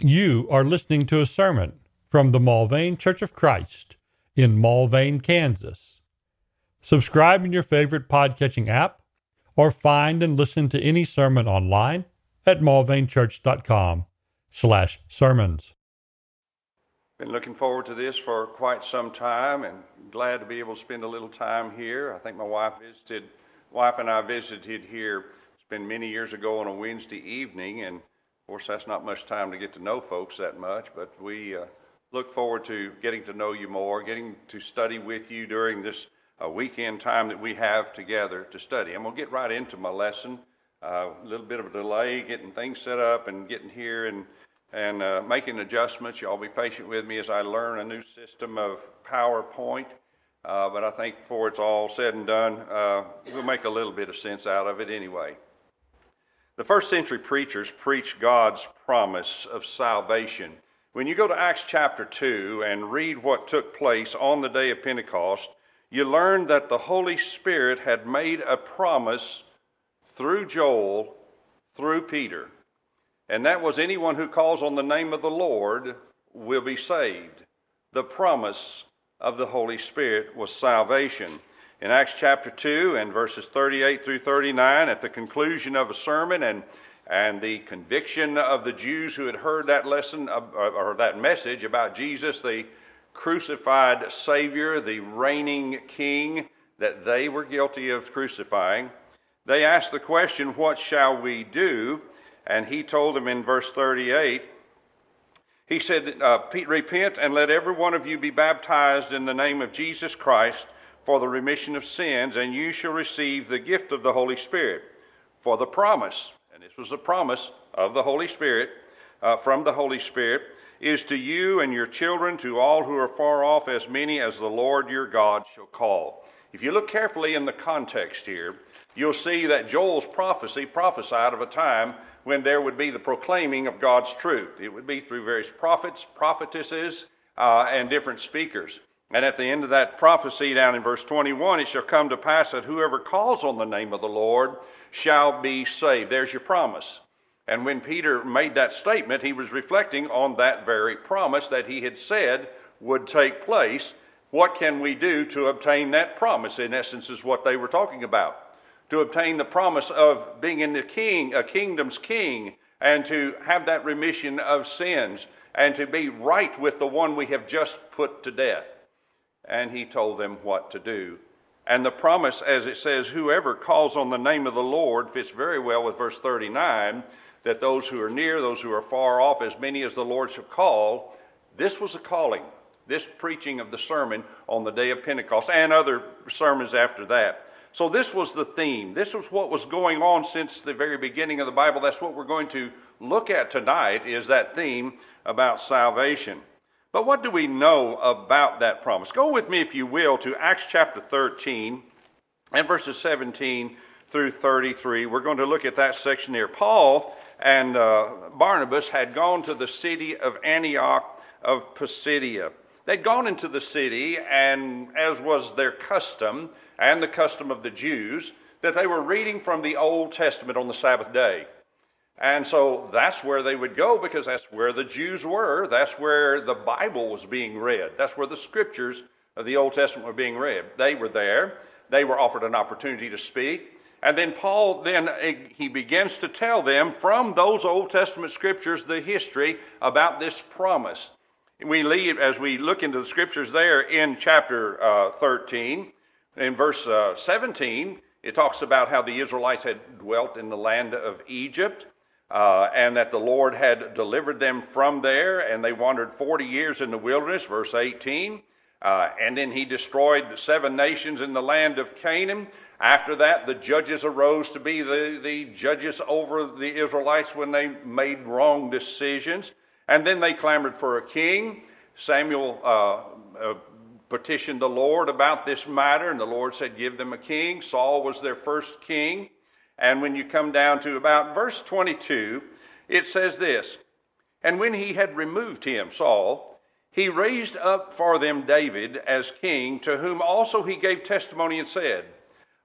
You are listening to a sermon from the Mulvane Church of Christ in Mulvane, Kansas. Subscribe in your favorite podcatching app or find and listen to any sermon online at mulvanechurch.com slash sermons. Been looking forward to this for quite some time and glad to be able to spend a little time here. I think my wife visited, wife and I visited here. It's been many years ago on a Wednesday evening and of course, that's not much time to get to know folks that much, but we uh, look forward to getting to know you more, getting to study with you during this uh, weekend time that we have together to study. I'm going to get right into my lesson. Uh, a little bit of a delay getting things set up and getting here and, and uh, making adjustments. Y'all be patient with me as I learn a new system of PowerPoint. Uh, but I think before it's all said and done, uh, we'll make a little bit of sense out of it anyway. The first century preachers preached God's promise of salvation. When you go to Acts chapter 2 and read what took place on the day of Pentecost, you learn that the Holy Spirit had made a promise through Joel, through Peter. And that was anyone who calls on the name of the Lord will be saved. The promise of the Holy Spirit was salvation in Acts chapter 2 and verses 38 through 39 at the conclusion of a sermon and, and the conviction of the Jews who had heard that lesson or that message about Jesus, the crucified Savior, the reigning King that they were guilty of crucifying. They asked the question, What shall we do? And he told them in verse 38, he said, uh, Repent and let every one of you be baptized in the name of Jesus Christ for the remission of sins, and you shall receive the gift of the Holy Spirit. For the promise, and this was the promise of the Holy Spirit, uh, from the Holy Spirit, is to you and your children, to all who are far off, as many as the Lord your God shall call. If you look carefully in the context here, you'll see that Joel's prophecy prophesied of a time when there would be the proclaiming of God's truth. It would be through various prophets, prophetesses, uh, and different speakers. And at the end of that prophecy, down in verse 21, it shall come to pass that whoever calls on the name of the Lord shall be saved. There's your promise. And when Peter made that statement, he was reflecting on that very promise that he had said would take place. What can we do to obtain that promise? In essence, is what they were talking about. To obtain the promise of being in the king, a kingdom's king, and to have that remission of sins, and to be right with the one we have just put to death and he told them what to do. And the promise, as it says, whoever calls on the name of the Lord, fits very well with verse 39 that those who are near, those who are far off, as many as the Lord shall call. This was a calling, this preaching of the sermon on the day of Pentecost and other sermons after that. So, this was the theme. This was what was going on since the very beginning of the Bible. That's what we're going to look at tonight, is that theme about salvation. But what do we know about that promise? Go with me, if you will, to Acts chapter 13 and verses 17 through 33. We're going to look at that section here. Paul and uh, Barnabas had gone to the city of Antioch of Pisidia. They'd gone into the city, and as was their custom and the custom of the Jews, that they were reading from the Old Testament on the Sabbath day. And so that's where they would go because that's where the Jews were. That's where the Bible was being read. That's where the scriptures of the Old Testament were being read. They were there. They were offered an opportunity to speak. And then Paul then eh, he begins to tell them from those Old Testament scriptures the history about this promise. We leave as we look into the scriptures there in chapter uh, 13, in verse uh, 17, it talks about how the Israelites had dwelt in the land of Egypt uh, and that the Lord had delivered them from there, and they wandered 40 years in the wilderness, verse 18. Uh, and then he destroyed the seven nations in the land of Canaan. After that, the judges arose to be the, the judges over the Israelites when they made wrong decisions. And then they clamored for a king. Samuel uh, uh petitioned the Lord about this matter, and the Lord said, Give them a king. Saul was their first king. And when you come down to about verse 22, it says this And when he had removed him, Saul, he raised up for them David as king, to whom also he gave testimony and said,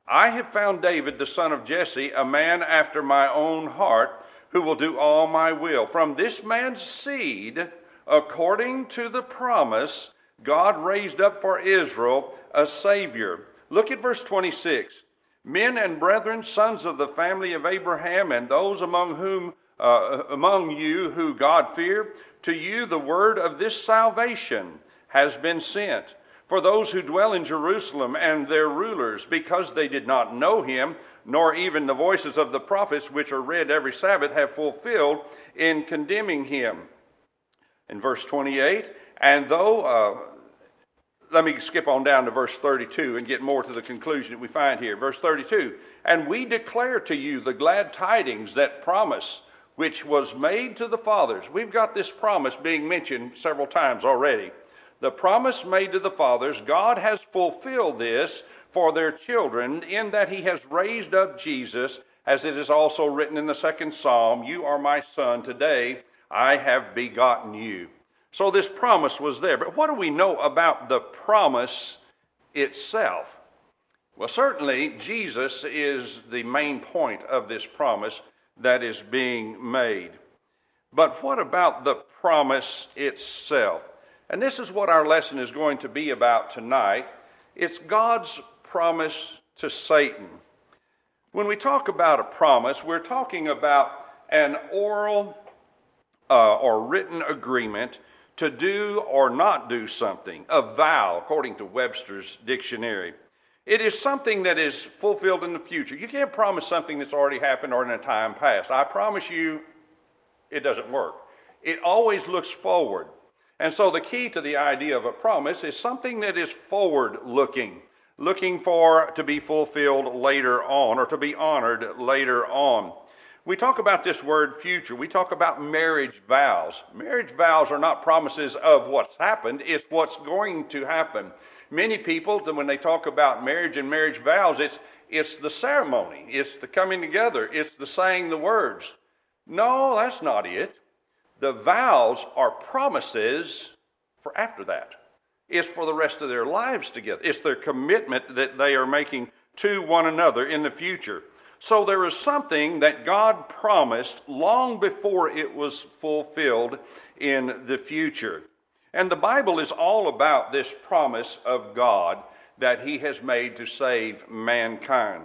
I have found David, the son of Jesse, a man after my own heart, who will do all my will. From this man's seed, according to the promise, God raised up for Israel a Savior. Look at verse 26. Men and brethren, sons of the family of Abraham, and those among whom uh, among you who God fear, to you the word of this salvation has been sent. For those who dwell in Jerusalem and their rulers, because they did not know him, nor even the voices of the prophets which are read every Sabbath, have fulfilled in condemning him. In verse 28, and though, uh, let me skip on down to verse 32 and get more to the conclusion that we find here. Verse 32, and we declare to you the glad tidings that promise which was made to the fathers. We've got this promise being mentioned several times already. The promise made to the fathers, God has fulfilled this for their children in that he has raised up Jesus, as it is also written in the second psalm You are my son, today I have begotten you. So this promise was there. But what do we know about the promise itself? Well, certainly Jesus is the main point of this promise that is being made. But what about the promise itself? And this is what our lesson is going to be about tonight. It's God's promise to Satan. When we talk about a promise, we're talking about an oral uh, or written agreement to do or not do something, a vow, according to Webster's dictionary. It is something that is fulfilled in the future. You can't promise something that's already happened or in a time past. I promise you, it doesn't work. It always looks forward. And so the key to the idea of a promise is something that is forward looking, looking for to be fulfilled later on or to be honored later on. We talk about this word future. We talk about marriage vows. Marriage vows are not promises of what's happened, it's what's going to happen. Many people, when they talk about marriage and marriage vows, it's, it's the ceremony, it's the coming together, it's the saying the words. No, that's not it. The vows are promises for after that. It's for the rest of their lives together. It's their commitment that they are making to one another in the future. So there is something that God promised long before it was fulfilled in the future. And the Bible is all about this promise of God that He has made to save mankind.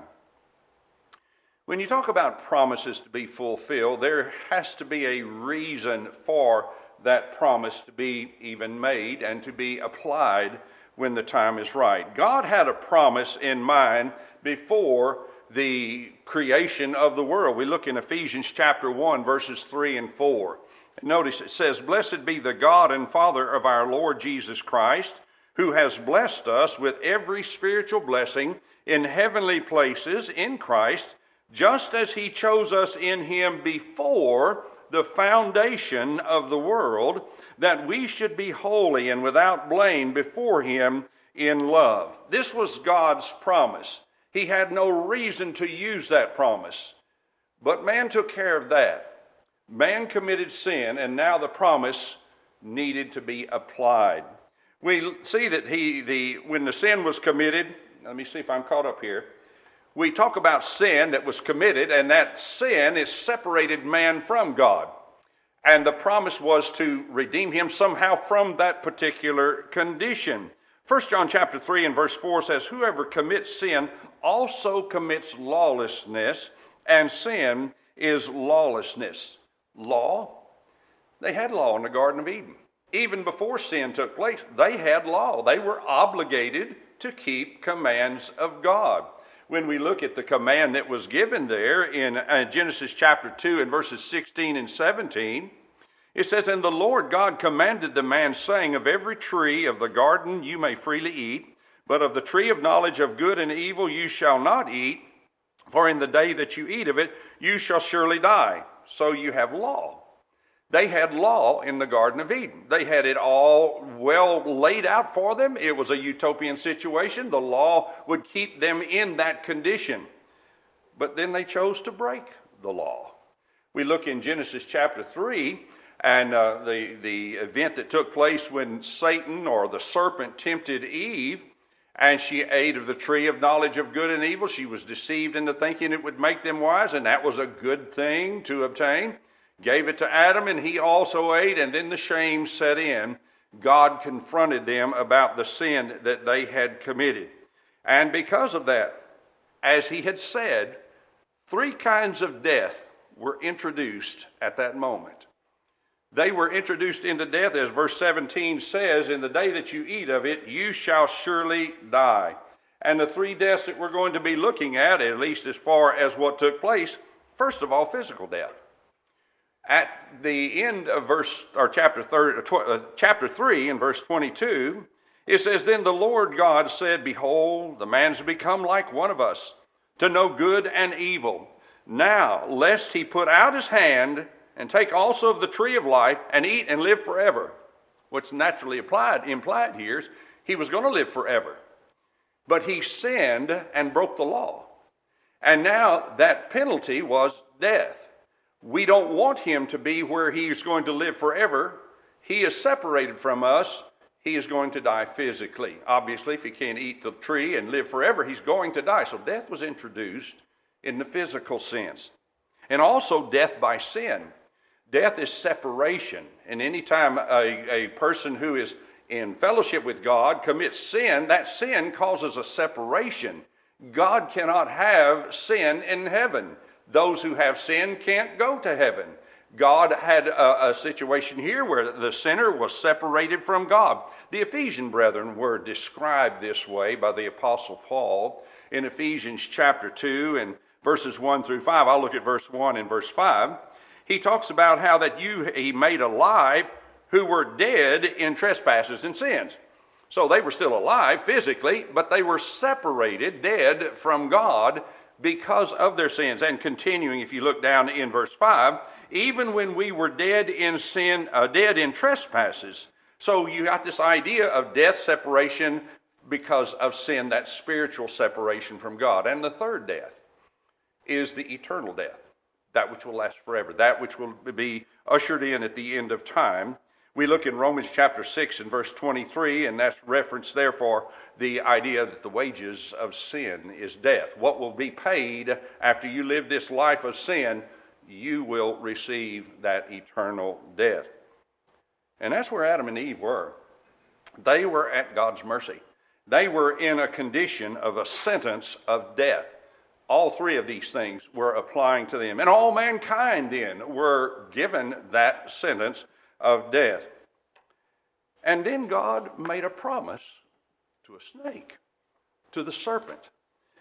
When you talk about promises to be fulfilled, there has to be a reason for that promise to be even made and to be applied when the time is right. God had a promise in mind before the creation of the world. We look in Ephesians chapter 1, verses 3 and 4. Notice it says, Blessed be the God and Father of our Lord Jesus Christ, who has blessed us with every spiritual blessing in heavenly places in Christ, just as he chose us in him before the foundation of the world, that we should be holy and without blame before him in love. This was God's promise. He had no reason to use that promise, but man took care of that. Man committed sin, and now the promise needed to be applied. We see that he, the, when the sin was committed, let me see if I'm caught up here. We talk about sin that was committed, and that sin is separated man from God. And the promise was to redeem him somehow from that particular condition. 1 John chapter 3 and verse 4 says, Whoever commits sin also commits lawlessness, and sin is lawlessness law. They had law in the Garden of Eden. Even before sin took place, they had law. They were obligated to keep commands of God. When we look at the command that was given there in uh, Genesis chapter 2 and verses 16 and 17, it says, And the Lord God commanded the man, saying, Of every tree of the garden you may freely eat, but of the tree of knowledge of good and evil you shall not eat, for in the day that you eat of it you shall surely die so you have law. They had law in the Garden of Eden. They had it all well laid out for them. It was a utopian situation. The law would keep them in that condition. But then they chose to break the law. We look in Genesis chapter 3 and uh, the, the event that took place when Satan or the serpent tempted Eve and she ate of the tree of knowledge of good and evil. She was deceived into thinking it would make them wise, and that was a good thing to obtain. Gave it to Adam, and he also ate, and then the shame set in. God confronted them about the sin that they had committed. And because of that, as he had said, three kinds of death were introduced at that moment. They were introduced into death, as verse 17 says, In the day that you eat of it, you shall surely die. And the three deaths that we're going to be looking at, at least as far as what took place, first of all, physical death. At the end of verse or chapter, 30, uh, chapter 3 in verse 22, it says, Then the Lord God said, Behold, the man's become like one of us, to know good and evil. Now, lest he put out his hand and take also of the tree of life and eat and live forever. What's naturally applied, implied here is he was going to live forever. But he sinned and broke the law. And now that penalty was death. We don't want him to be where he's going to live forever. He is separated from us. He is going to die physically. Obviously, if he can't eat the tree and live forever, he's going to die. So death was introduced in the physical sense. And also death by sin. Death is separation. And anytime a, a person who is in fellowship with God commits sin, that sin causes a separation. God cannot have sin in heaven. Those who have sin can't go to heaven. God had a, a, situation here where the sinner was separated from God. The Ephesian brethren were described this way by the Apostle Paul in Ephesians chapter 2 and verses 1 through 5. I'll look at verse 1 and verse 5 he talks about how that you he made alive who were dead in trespasses and sins. So they were still alive physically, but they were separated, dead from God because of their sins. And continuing, if you look down in verse 5, even when we were dead in sin, uh, dead in trespasses. So you got this idea of death separation because of sin, that spiritual separation from God. And the third death is the eternal death that which will last forever, that which will be ushered in at the end of time. We look in Romans chapter 6 and verse 23, and that's reference, therefore, the idea that the wages of sin is death. What will be paid after you live this life of sin, you will receive that eternal death. And that's where Adam and Eve were. They were at God's mercy. They were in a condition of a sentence of death all three of these things were applying to them. And all mankind then were given that sentence of death. And then God made a promise to a snake, to the serpent.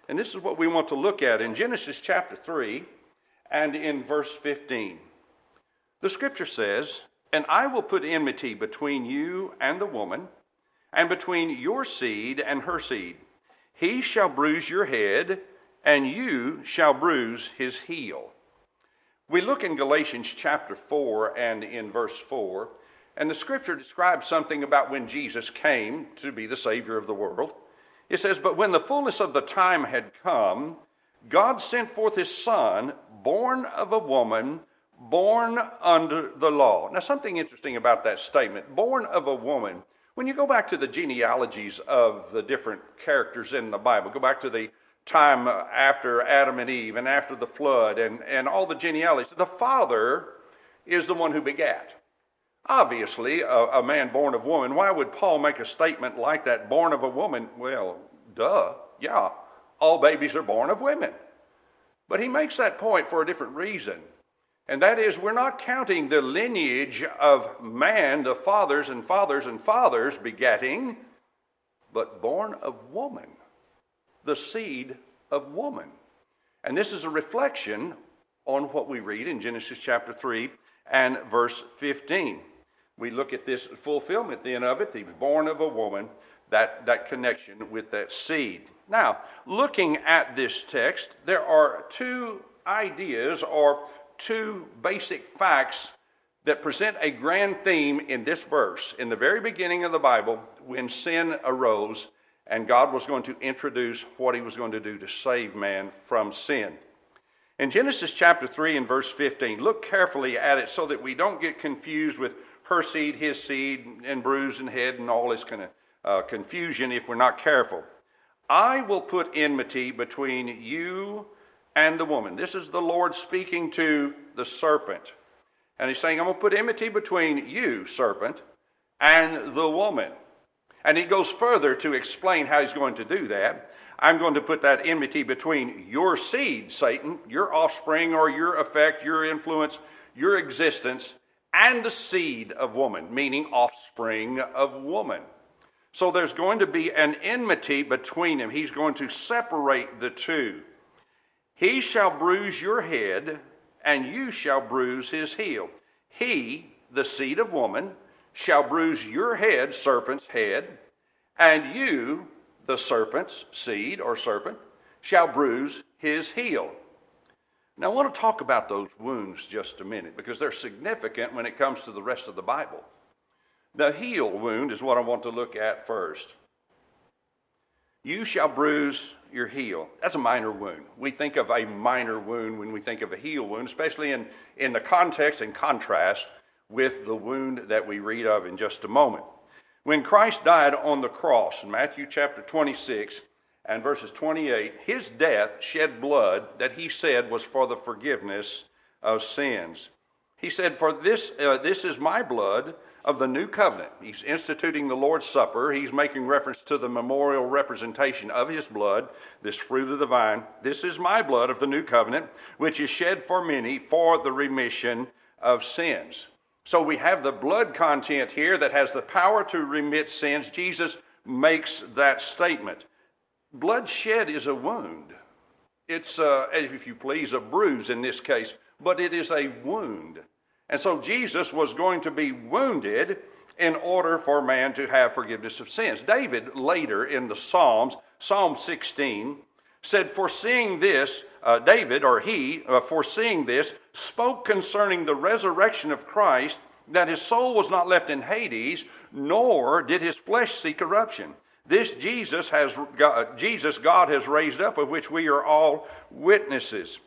And this is what we want to look at in Genesis chapter 3 and in verse 15. The scripture says, And I will put enmity between you and the woman, and between your seed and her seed. He shall bruise your head and you shall bruise his heel. We look in Galatians chapter 4 and in verse 4, and the scripture describes something about when Jesus came to be the Savior of the world. It says, But when the fullness of the time had come, God sent forth his Son, born of a woman, born under the law. Now, something interesting about that statement born of a woman. When you go back to the genealogies of the different characters in the Bible, go back to the time after Adam and Eve and after the flood and, and all the genealogies. The father is the one who begat. Obviously, a, a, man born of woman. Why would Paul make a statement like that, born of a woman? Well, duh, yeah, all babies are born of women. But he makes that point for a different reason. And that is, we're not counting the lineage of man, the fathers and fathers and fathers begetting, but born of woman the seed of woman. And this is a reflection on what we read in Genesis chapter 3 and verse 15. We look at this fulfillment then of it. He was born of a woman, that, that connection with that seed. Now, looking at this text, there are two ideas or two basic facts that present a grand theme in this verse. In the very beginning of the Bible, when sin arose, and God was going to introduce what he was going to do to save man from sin. In Genesis chapter 3 and verse 15, look carefully at it so that we don't get confused with her seed, his seed, and bruise and head and all this kind of uh, confusion if we're not careful. I will put enmity between you and the woman. This is the Lord speaking to the serpent. And he's saying, I'm going to put enmity between you, serpent, and the woman. And he goes further to explain how he's going to do that. I'm going to put that enmity between your seed, Satan, your offspring or your effect, your influence, your existence, and the seed of woman, meaning offspring of woman. So there's going to be an enmity between them. He's going to separate the two. He shall bruise your head, and you shall bruise his heel. He, the seed of woman, shall bruise your head, serpent's head, and you, the serpent's seed or serpent, shall bruise his heel. Now, I want to talk about those wounds just a minute because they're significant when it comes to the rest of the Bible. The heel wound is what I want to look at first. You shall bruise your heel. That's a minor wound. We think of a minor wound when we think of a heel wound, especially in, in the context and contrast with the wound that we read of in just a moment. When Christ died on the cross in Matthew chapter 26, and verses 28, his death shed blood that he said was for the forgiveness of sins. He said, For this, uh, this is my blood of the new covenant. He's instituting the Lord's Supper. He's making reference to the memorial representation of his blood, this fruit of the vine. This is my blood of the new covenant, which is shed for many for the remission of sins. So we have the blood content here that has the power to remit sins. Jesus makes that statement. Bloodshed is a wound. It's, uh, if you please, a bruise in this case, but it is a wound. And so Jesus was going to be wounded in order for man to have forgiveness of sins. David, later in the Psalms, Psalm 16, said, Foreseeing this, uh, David, or he, uh, foreseeing this, spoke concerning the resurrection of Christ, that his soul was not left in Hades, nor did his flesh see corruption. This Jesus has God, Jesus God has raised up, of which we are all witnesses.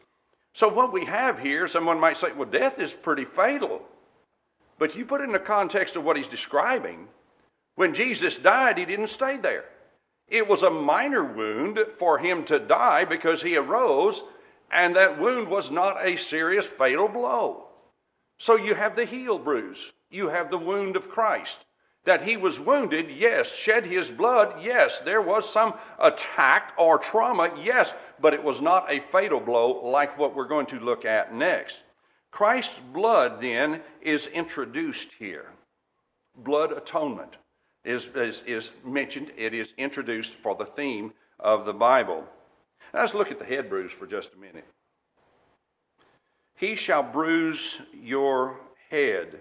So what we have here, someone might say, well, death is pretty fatal. But you put it in the context of what he's describing. When Jesus died, he didn't stay there. It was a minor wound for him to die because he arose, and that wound was not a serious fatal blow. So you have the heel bruise, you have the wound of Christ. That he was wounded, yes. Shed his blood, yes. There was some attack or trauma, yes. But it was not a fatal blow like what we're going to look at next. Christ's blood then is introduced here. Blood atonement is, is, is mentioned, it is introduced for the theme of the Bible. Now let's look at the head bruise for just a minute. He shall bruise your head.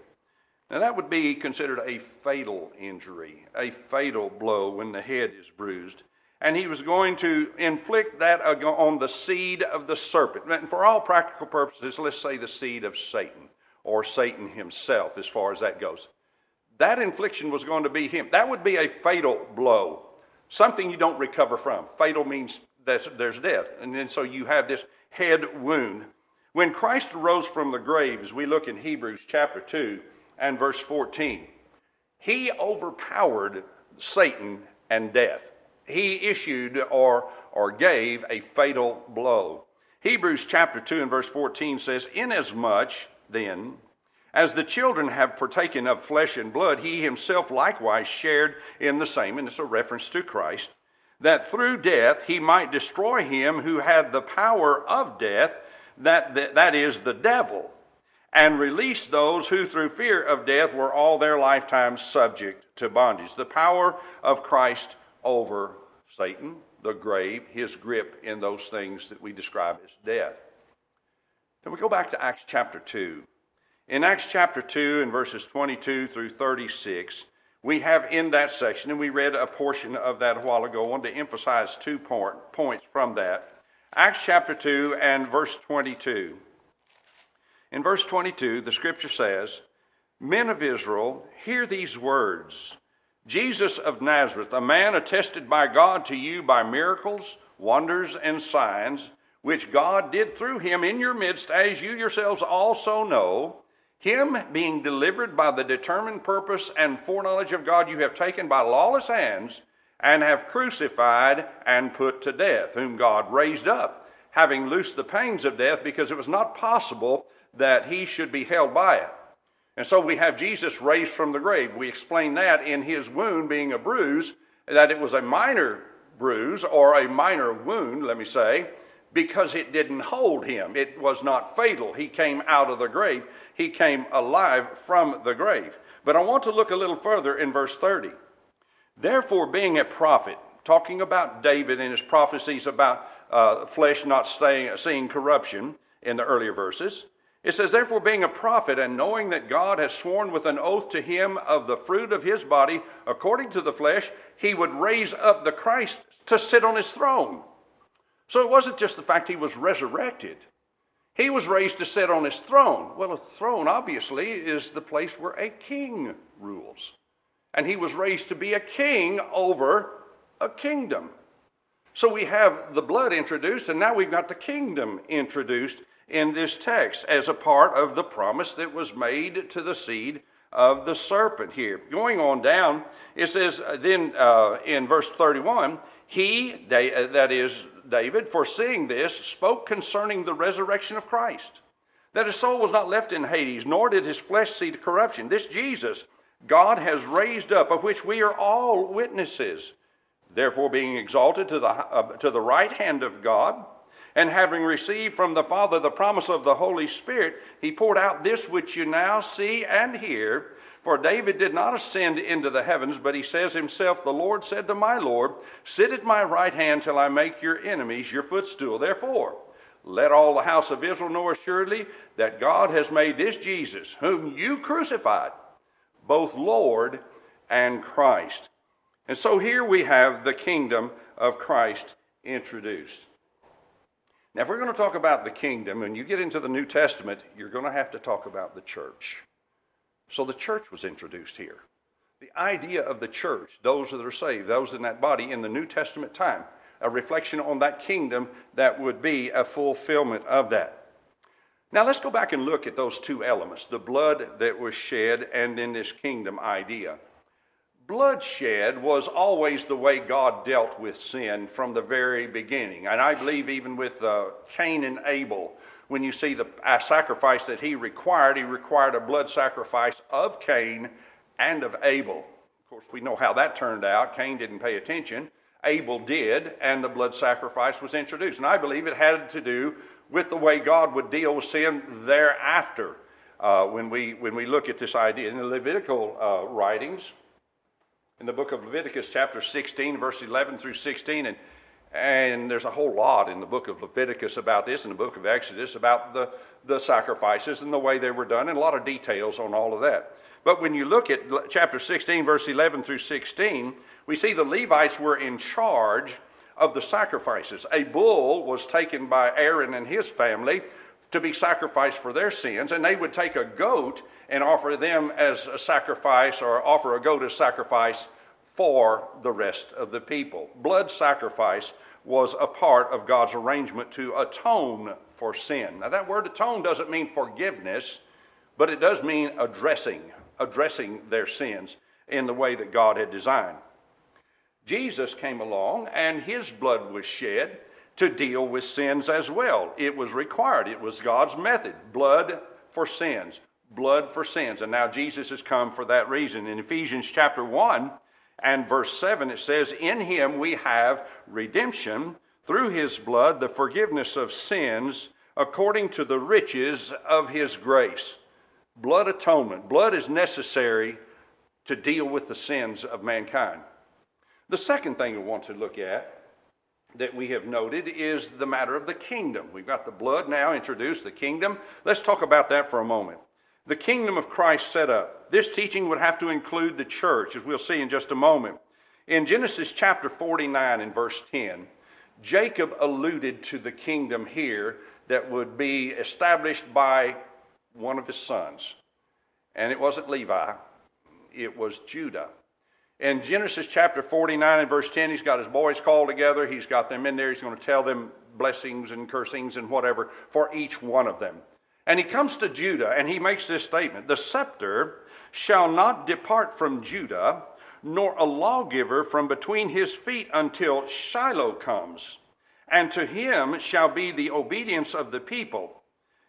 Now, that would be considered a fatal injury, a fatal blow when the head is bruised. And he was going to inflict that on the seed of the serpent. And for all practical purposes, let's say the seed of Satan, or Satan himself, as far as that goes. That infliction was going to be him. That would be a fatal blow, something you don't recover from. Fatal means there's death. And then so you have this head wound. When Christ arose from the grave, as we look in Hebrews chapter 2, and verse 14. He overpowered Satan and death. He issued or, or gave a fatal blow. Hebrews chapter 2 and verse 14 says, Inasmuch then as the children have partaken of flesh and blood, he himself likewise shared in the same, and it's a reference to Christ, that through death he might destroy him who had the power of death, that, that, that is the devil and release those who through fear of death were all their lifetimes subject to bondage. The power of Christ over Satan, the grave, his grip in those things that we describe as death. Then we go back to Acts chapter 2. In Acts chapter 2, and verses 22 through 36, we have in that section, and we read a portion of that a while ago, I wanted to emphasize two point, points from that. Acts chapter 2 and verse 22. In verse 22, the scripture says, Men of Israel, hear these words Jesus of Nazareth, a man attested by God to you by miracles, wonders, and signs, which God did through him in your midst, as you yourselves also know, him being delivered by the determined purpose and foreknowledge of God, you have taken by lawless hands and have crucified and put to death, whom God raised up, having loosed the pains of death, because it was not possible that he should be held by it. And so we have Jesus raised from the grave. We explain that in his wound being a bruise, that it was a minor bruise or a minor wound, let me say, because it didn't hold him. It was not fatal. He came out of the grave, he came alive from the grave. But I want to look a little further in verse 30. Therefore, being a prophet, talking about David and his prophecies about uh, flesh not staying, seeing corruption in the earlier verses, it says, Therefore, being a prophet, and knowing that God has sworn with an oath to him of the fruit of his body, according to the flesh, he would raise up the Christ to sit on his throne. So it wasn't just the fact he was resurrected, he was raised to sit on his throne. Well, a throne, obviously, is the place where a king rules and he was raised to be a king over a kingdom. So we have the blood introduced, and now we've got the kingdom introduced in this text as a part of the promise that was made to the seed of the serpent here. Going on down, it says uh, then uh, in verse 31 he, uh, that is David, foreseeing this, spoke concerning the resurrection of Christ, that his soul was not left in Hades, nor did his flesh see corruption. This Jesus God has raised up, of which we are all witnesses. Therefore, being exalted to the, uh, to the right hand of God, and having received from the Father the promise of the Holy Spirit, he poured out this which you now see and hear. For David did not ascend into the heavens, but he says himself, The Lord said to my Lord, Sit at my right hand till I make your enemies your footstool. Therefore, let all the house of Israel know assuredly that God has made this Jesus, whom you crucified both Lord and Christ. And so here we have the kingdom of Christ introduced. Now, if we're going to talk about the kingdom, and you get into the New Testament, you're going to have to talk about the church. So the church was introduced here. The idea of the church, those that are saved, those in that body in the New Testament time, a reflection on that kingdom that would be a fulfillment of that. Now let's go back and look at those two elements the blood that was shed and in this kingdom idea. Bloodshed was always the way God dealt with sin from the very beginning. And I believe even with uh, Cain and Abel, when you see the sacrifice that he required, he required a blood sacrifice of Cain and of Abel. Of course, we know how that turned out. Cain didn't pay attention. Abel did, and the blood sacrifice was introduced. And I believe it had to do with the way God would deal with sin thereafter. Uh, when, we, when we look at this idea in the Levitical uh, writings, in the book of Leviticus, chapter 16, verse 11 through 16, and, and there's a whole lot in the book of Leviticus about this, in the book of Exodus about the, the sacrifices and the way they were done, and a lot of details on all of that. But when you look at chapter 16, verse 11 through 16, we see the Levites were in charge of the sacrifices. A bull was taken by Aaron and his family to be sacrificed for their sins, and they would take a goat and offer them as a sacrifice or offer a goat as sacrifice for the rest of the people. Blood sacrifice was a part of God's arrangement to atone for sin. Now, that word atone doesn't mean forgiveness, but it does mean addressing, addressing their sins in the way that God had designed. Jesus came along and his blood was shed to deal with sins as well. It was required, it was God's method blood for sins, blood for sins. And now Jesus has come for that reason. In Ephesians chapter 1 and verse 7, it says, In him we have redemption through his blood, the forgiveness of sins according to the riches of his grace. Blood atonement. Blood is necessary to deal with the sins of mankind. The second thing we want to look at that we have noted is the matter of the kingdom. We've got the blood now introduced, the kingdom. Let's talk about that for a moment. The kingdom of Christ set up. This teaching would have to include the church, as we'll see in just a moment. In Genesis chapter 49 and verse 10, Jacob alluded to the kingdom here that would be established by one of his sons. And it wasn't Levi, it was Judah. In Genesis chapter 49 and verse 10, he's got his boys called together. He's got them in there. He's going to tell them blessings and cursings and whatever for each one of them. And he comes to Judah and he makes this statement The scepter shall not depart from Judah, nor a lawgiver from between his feet until Shiloh comes, and to him shall be the obedience of the people.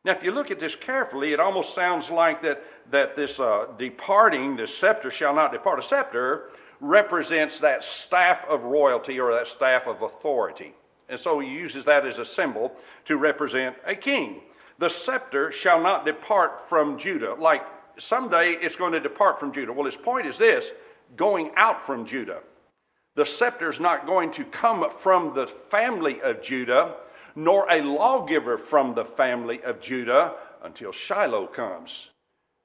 Now, if you look at this carefully, it almost sounds like that, that this uh, departing, the scepter shall not depart. A scepter represents that staff of royalty or that staff of authority. And so he uses that as a symbol to represent a king. The scepter shall not depart from Judah. Like someday it's going to depart from Judah. Well, his point is this going out from Judah. The scepter is not going to come from the family of Judah, nor a lawgiver from the family of Judah until Shiloh comes.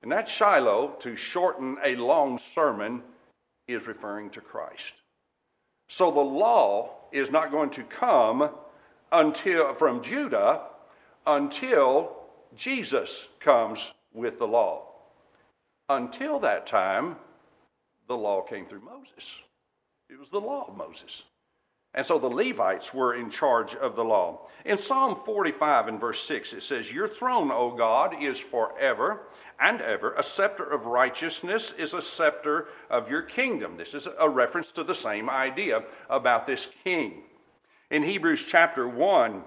And that Shiloh, to shorten a long sermon, is referring to Christ. So the law is not going to come until from Judah until Jesus comes with the law. Until that time, the law came through Moses. It was the law of Moses. And so the Levites were in charge of the law. In Psalm 45 and verse 6, it says, Your throne, O God, is forever and ever. A scepter of righteousness is a scepter of your kingdom. This is a reference to the same idea about this king. In Hebrews chapter 1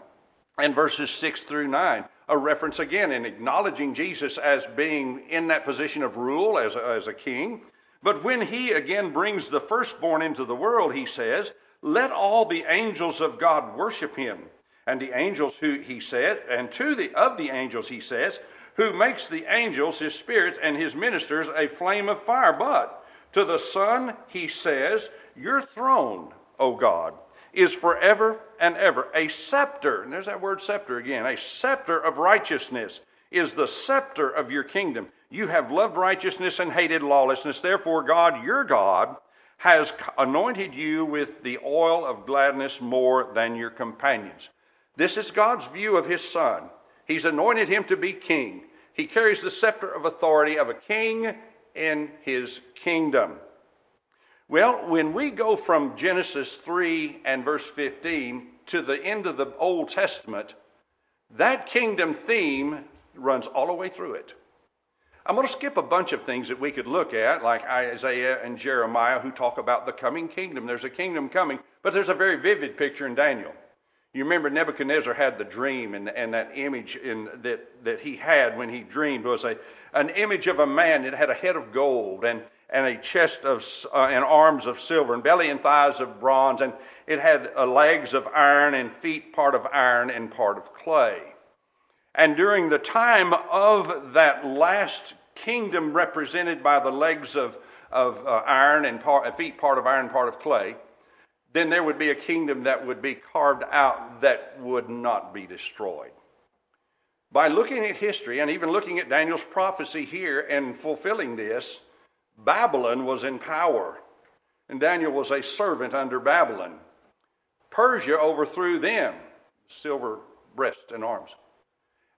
and verses 6 through 9, a reference again in acknowledging Jesus as being in that position of rule as a, as a king. But when he again brings the firstborn into the world, he says, let all the angels of God worship him. And the angels who he said, and to the of the angels he says, who makes the angels his spirits and his ministers a flame of fire. But to the Son he says, Your throne, O God, is forever and ever. A scepter, and there's that word scepter again, a scepter of righteousness is the scepter of your kingdom. You have loved righteousness and hated lawlessness. Therefore, God, your God, has anointed you with the oil of gladness more than your companions. This is God's view of his son. He's anointed him to be king. He carries the scepter of authority of a king in his kingdom. Well, when we go from Genesis 3 and verse 15 to the end of the Old Testament, that kingdom theme runs all the way through it. I'm going to skip a bunch of things that we could look at, like Isaiah and Jeremiah, who talk about the coming kingdom. There's a kingdom coming, but there's a very vivid picture in Daniel. You remember Nebuchadnezzar had the dream, and, and that image in, that, that he had when he dreamed was a, an image of a man that had a head of gold and, and a chest of uh, and arms of silver and belly and thighs of bronze, and it had uh, legs of iron and feet part of iron and part of clay. And during the time of that last kingdom represented by the legs of, of uh, iron and part, feet part of iron, part of clay, then there would be a kingdom that would be carved out that would not be destroyed. By looking at history and even looking at Daniel's prophecy here and fulfilling this, Babylon was in power, and Daniel was a servant under Babylon. Persia overthrew them, silver breast and arms.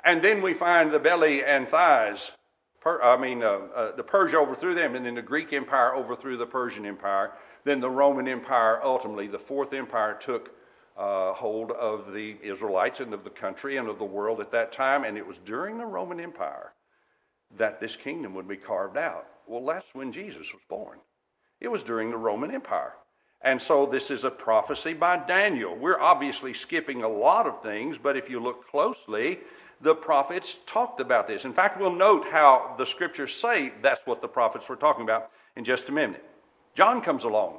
And then we find the belly and thighs. Per, I mean, uh, uh, the Persia overthrew them, and then the Greek Empire overthrew the Persian Empire. Then the Roman Empire, ultimately, the Fourth Empire, took uh, hold of the Israelites and of the country and of the world at that time. And it was during the Roman Empire that this kingdom would be carved out. Well, that's when Jesus was born. It was during the Roman Empire. And so this is a prophecy by Daniel. We're obviously skipping a lot of things, but if you look closely, the prophets talked about this. In fact, we'll note how the scriptures say that's what the prophets were talking about in just a minute. John comes along.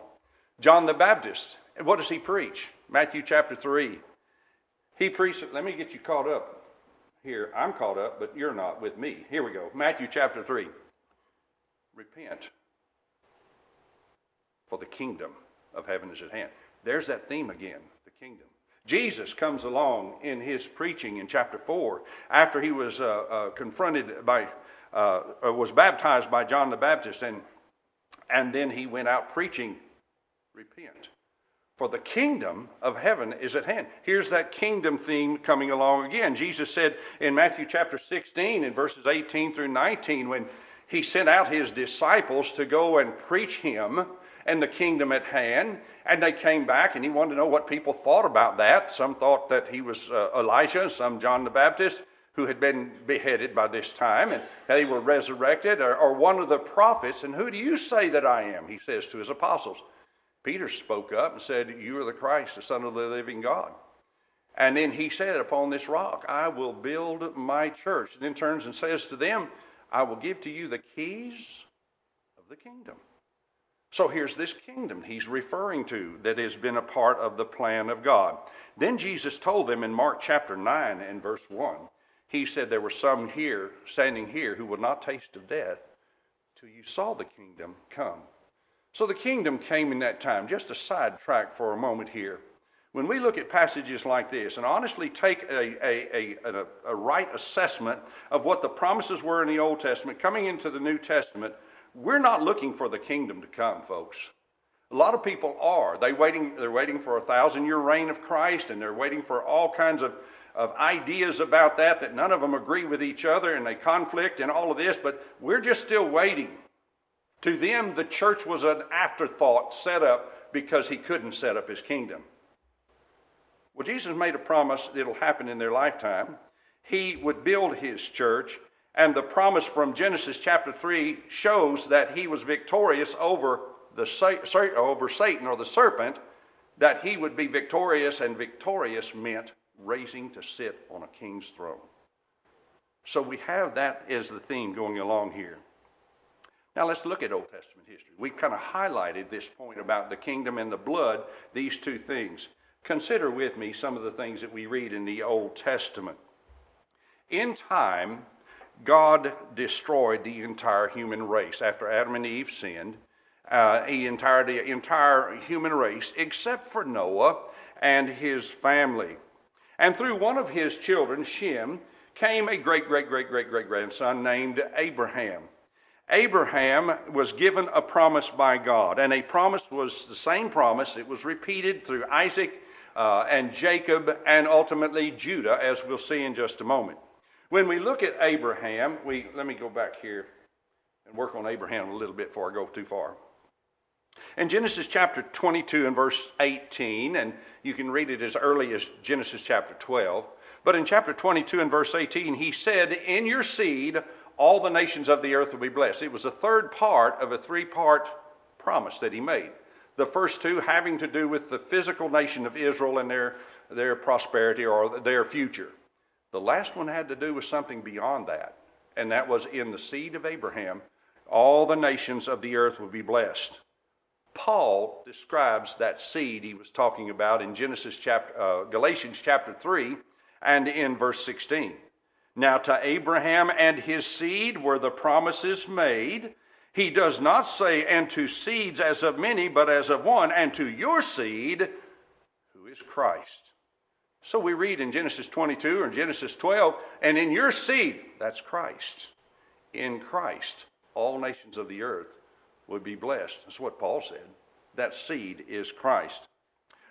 John the Baptist. And what does he preach? Matthew chapter 3. He preaches, let me get you caught up here. I'm caught up, but you're not with me. Here we go. Matthew chapter 3. Repent, for the kingdom of heaven is at hand. There's that theme again the kingdom. Jesus comes along in his preaching in chapter 4 after he was uh, uh, confronted by, uh, uh, was baptized by John the Baptist, and, and then he went out preaching, Repent, for the kingdom of heaven is at hand. Here's that kingdom theme coming along again. Jesus said in Matthew chapter 16, in verses 18 through 19, when he sent out his disciples to go and preach him and the kingdom at hand. And they came back, and he wanted to know what people thought about that. Some thought that he was uh, Elijah, some John the Baptist. who had been beheaded by this time, and they were resurrected, or, or one of the prophets. And who do you say that I am? He says to his apostles. Peter spoke up and said, You are the Christ, the Son of the living God. And then he said, Upon this rock I will build my church. And then turns and says to them, I will give to you the keys of the kingdom. So here's this kingdom he's referring to that has been a part of the plan of God. Then Jesus told them in Mark chapter 9 and verse 1, he said, There were some here, standing here, who would not taste of death till you saw the kingdom come. So the kingdom came in that time. Just a sidetrack for a moment here. When we look at passages like this and honestly take a, a, a, a, right assessment of what the promises were in the Old Testament coming into the New Testament, we're not looking for the kingdom to come, folks. A lot of people are. They waiting, they're waiting for a thousand year reign of Christ and they're waiting for all kinds of, of ideas about that that none of them agree with each other and they conflict and all of this, but we're just still waiting. To them, the church was an afterthought set up because he couldn't set up his kingdom. Well, Jesus made a promise it'll happen in their lifetime. He would build his church, and the promise from Genesis chapter 3 shows that he was victorious over, the, over Satan or the serpent, that he would be victorious, and victorious meant raising to sit on a king's throne. So we have that as the theme going along here. Now let's look at Old Testament history. We've kind of highlighted this point about the kingdom and the blood, these two things. Consider with me some of the things that we read in the Old Testament. In time, God destroyed the entire human race after Adam and Eve sinned. Uh, he entire the entire human race except for Noah and his family. And through one of his children, Shem, came a great, great, great, great, great grandson named Abraham. Abraham was given a promise by God, and a promise was the same promise. It was repeated through Isaac uh, and Jacob and ultimately Judah, as we'll see in just a moment. When we look at Abraham, we let me go back here and work on Abraham a little bit before I go too far. In Genesis chapter 22 and verse 18, and you can read it as early as Genesis chapter 12, but in chapter 22 and verse 18, he said, In your seed all the nations of the earth will be blessed. It was a third part of a three part promise that he made. The first two having to do with the physical nation of Israel and their, their prosperity or their future. The last one had to do with something beyond that, and that was in the seed of Abraham, all the nations of the earth would be blessed. Paul describes that seed he was talking about in Genesis chapter, uh, Galatians chapter 3 and in verse 16. Now to Abraham and his seed were the promises made. He does not say, and to seeds as of many, but as of one, and to your seed, who is Christ. So we read in Genesis 22 or Genesis 12, and in your seed, that's Christ. In Christ, all nations of the earth would be blessed. That's what Paul said. That seed is Christ.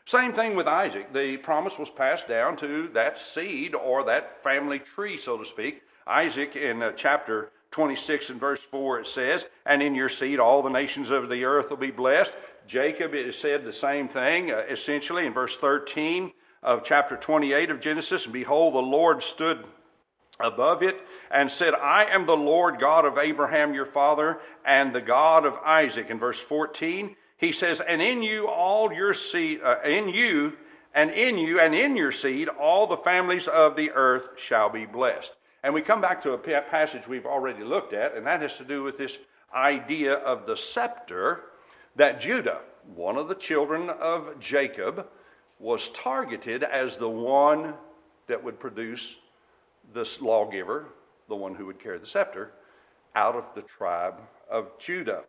Same thing with Isaac. The promise was passed down to that seed or that family tree, so to speak. Isaac in uh, chapter 26 and verse 4 it says, And in your seed all the nations of the earth will be blessed. Jacob, it is said the same thing, uh, essentially, in verse 13 of chapter 28 of Genesis. And behold, the Lord stood above it and said, I am the Lord God of Abraham your father and the God of Isaac. In verse 14, he says, And in you all your seed, uh, in you, and in you, and in your seed, all the families of the earth shall be blessed. And we come back to a passage we've already looked at, and that has to do with this idea of the scepter that Judah, one of the children of Jacob, was targeted as the one that would produce this lawgiver, the one who would carry the scepter, out of the tribe of Judah.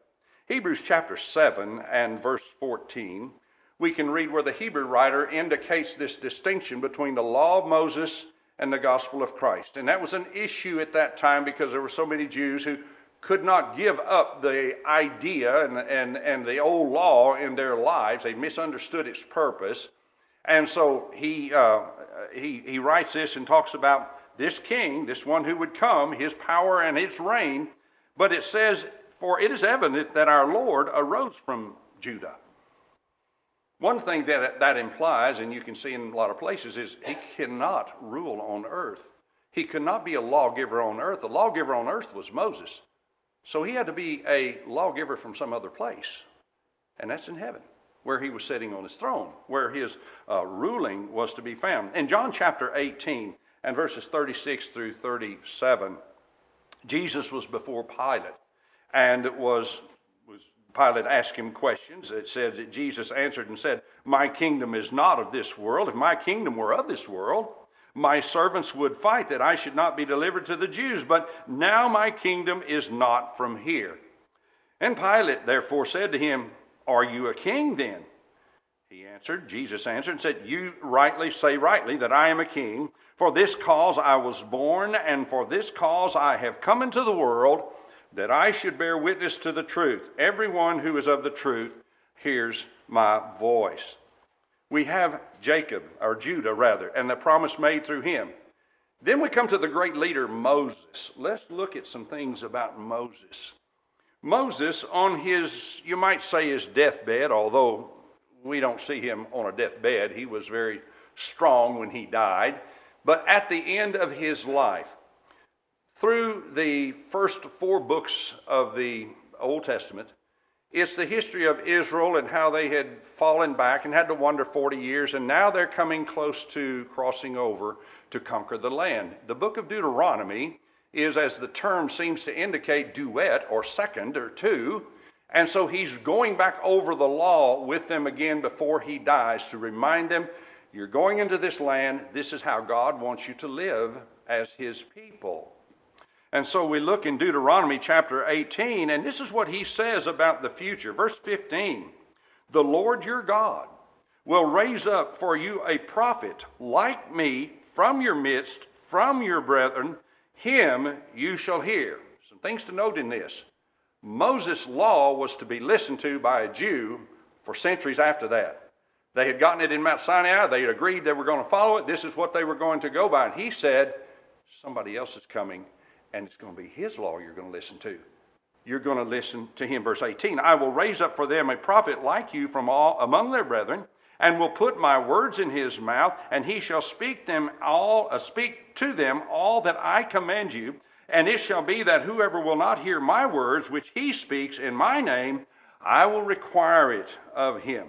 Hebrews chapter 7 and verse 14, we can read where the Hebrew writer indicates this distinction between the law of Moses and the gospel of Christ. And that was an issue at that time because there were so many Jews who could not give up the idea and, and, and the old law in their lives. They misunderstood its purpose. And so he, uh, he, he writes this and talks about this king, this one who would come, his power and his reign. But it says, For it is evident that our Lord arose from Judah. One thing that that implies, and you can see in a lot of places, is he cannot rule on earth. He could not be a lawgiver on earth. The lawgiver on earth was Moses. So he had to be a lawgiver from some other place. And that's in heaven, where he was sitting on his throne, where his uh, ruling was to be found. In John chapter 18 and verses 36 through 37, Jesus was before Pilate and it was, was Pilate asked him questions. It says that Jesus answered and said, My kingdom is not of this world. If my kingdom were of this world, my servants would fight that I should not be delivered to the Jews, but now my kingdom is not from here. And Pilate therefore said to him, Are you a king then? He answered, Jesus answered and said, You rightly say rightly that I am a king. For this cause I was born, and for this cause I have come into the world, that I should bear witness to the truth. Everyone who is of the truth hears my voice we have Jacob, or Judah rather, and the promise made through him. Then we come to the great leader, Moses. Let's look at some things about Moses. Moses, on his, you might say, his deathbed, although we don't see him on a deathbed, he was very strong when he died. But at the end of his life, through the first four books of the Old Testament, it's the history of Israel and how they had fallen back and had to wander 40 years, and now they're coming close to crossing over to conquer the land. The book of Deuteronomy is, as the term seems to indicate, duet or second or two. And so he's going back over the law with them again before he dies to remind them you're going into this land. This is how God wants you to live as his people. And so we look in Deuteronomy chapter 18, and this is what he says about the future. Verse 15 The Lord your God will raise up for you a prophet like me from your midst, from your brethren. Him you shall hear. Some things to note in this. Moses' law was to be listened to by a Jew for centuries after that. They had gotten it in Mount Sinai. They had agreed they were going to follow it. This is what they were going to go by. And he said, Somebody else is coming and it's going to be his law you're going to listen to. You're going to listen to him. Verse 18 I will raise up for them a prophet like you from all among their brethren, and will put my words in his mouth, and he shall speak them all, uh, speak to them all that I command you. And it shall be that whoever will not hear my words, which he speaks in my name, I will require it of him.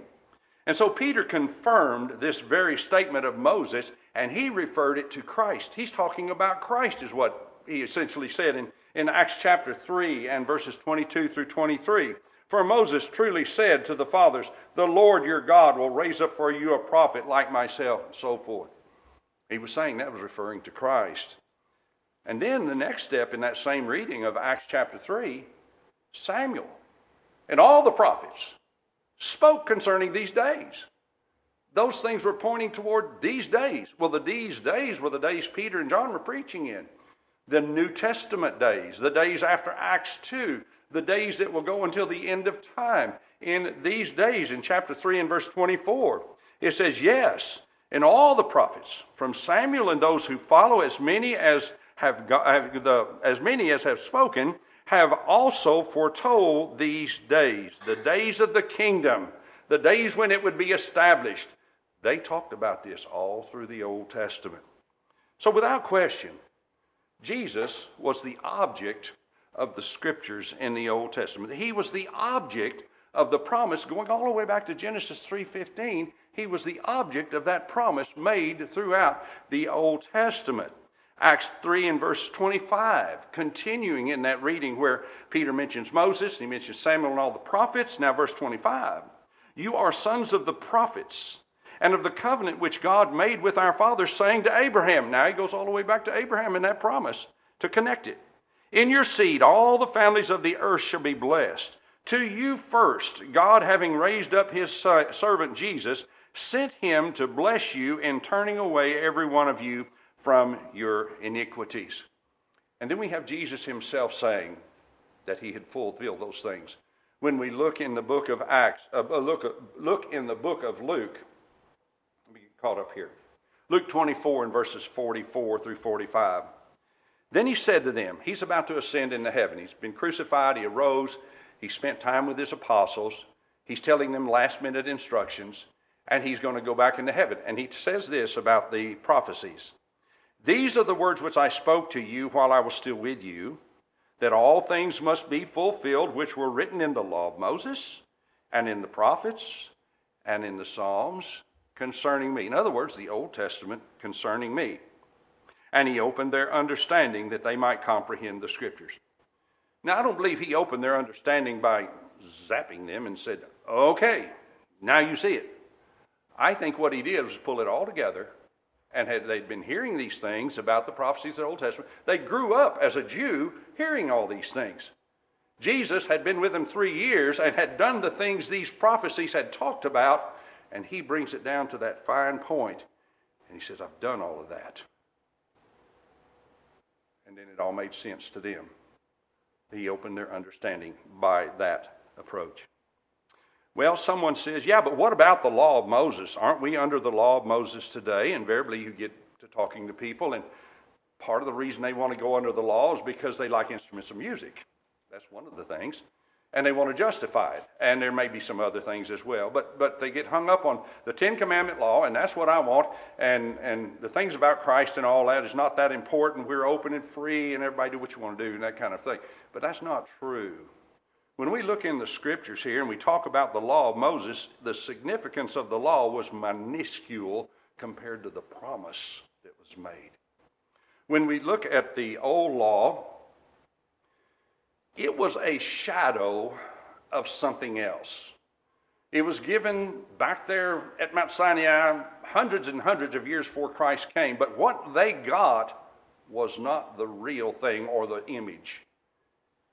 And so Peter confirmed this very statement of Moses, and he referred it to Christ. He's talking about Christ, is what he essentially said in, in Acts chapter 3 and verses 22 through 23. For Moses truly said to the fathers, The Lord your God will raise up for you a prophet like myself, and so forth. He was saying that was referring to Christ. And then the next step in that same reading of Acts chapter 3, Samuel and all the prophets spoke concerning these days. Those things were pointing toward these days. Well, the these days were the days Peter and John were preaching in the New Testament days, the days after Acts 2, the days that will go until the end of time. In these days, in chapter 3 and verse 24, it says, Yes, and all the prophets, from Samuel and those who follow, as many as have, the, as many as have spoken, have also foretold these days, the days of the kingdom, the days when it would be established. They talked about this all through the Old Testament. So, without question, Jesus was the object of the scriptures in the Old Testament. He was the object of the promise going all the way back to Genesis 3:15. He was the object of that promise made throughout the Old Testament. Acts 3 and verse 25, continuing in that reading where Peter mentions Moses, and he mentions Samuel and all the prophets. Now, verse 25, you are sons of the prophets and of the covenant which God made with our fathers, saying to Abraham. Now he goes all the way back to Abraham in that promise to connect it. In your seed, all the families of the earth shall be blessed. To you first, God, having raised up his servant Jesus, sent him to bless you in turning away every one of you from your iniquities. And then we have Jesus himself saying that he had fulfilled those things. When we look in the book of Acts, uh, look, look in the book of Luke, caught up here. Luke 24 and verses 44 through 45. Then he said to them, He's about to ascend into heaven. He's been crucified, he arose, he spent time with his apostles, he's telling them last minute instructions, and he's going to go back into heaven. And he says this about the prophecies. These are the words which I spoke to you while I was still with you, that all things must be fulfilled which were written in the law of Moses, and in the prophets, and in the Psalms concerning me. In other words, the Old Testament concerning me. And he opened their understanding that they might comprehend the scriptures. Now, I don't believe he opened their understanding by zapping them and said, okay, now you see it. I think what he did was pull it all together and had, they'd been hearing these things about the prophecies of the Old Testament. They grew up as a Jew hearing all these things. Jesus had been with them three years and had done the things these prophecies had talked about, and he brings it down to that fine point, and he says, I've done all of that. And then it all made sense to them. He opened their understanding by that approach. Well, someone says, yeah, but what about the law of Moses? Aren't we under the law of Moses today? Invariably, you get to talking to people, and part of the reason they want to go under the law is because they like instruments of music. That's one of the things. And they want to justify it. And there may be some other things as well. But, but they get hung up on the Ten Commandment law, and that's what I want. And, and the things about Christ and all that is not that important. We're open and free, and everybody do what you want to do, and that kind of thing. But that's not true. When we look in the scriptures here and we talk about the law of Moses, the significance of the law was minuscule compared to the promise that was made. When we look at the old law, it was a shadow of something else. It was given back there at Mount Sinai hundreds and hundreds of years before Christ came, but what they got was not the real thing or the image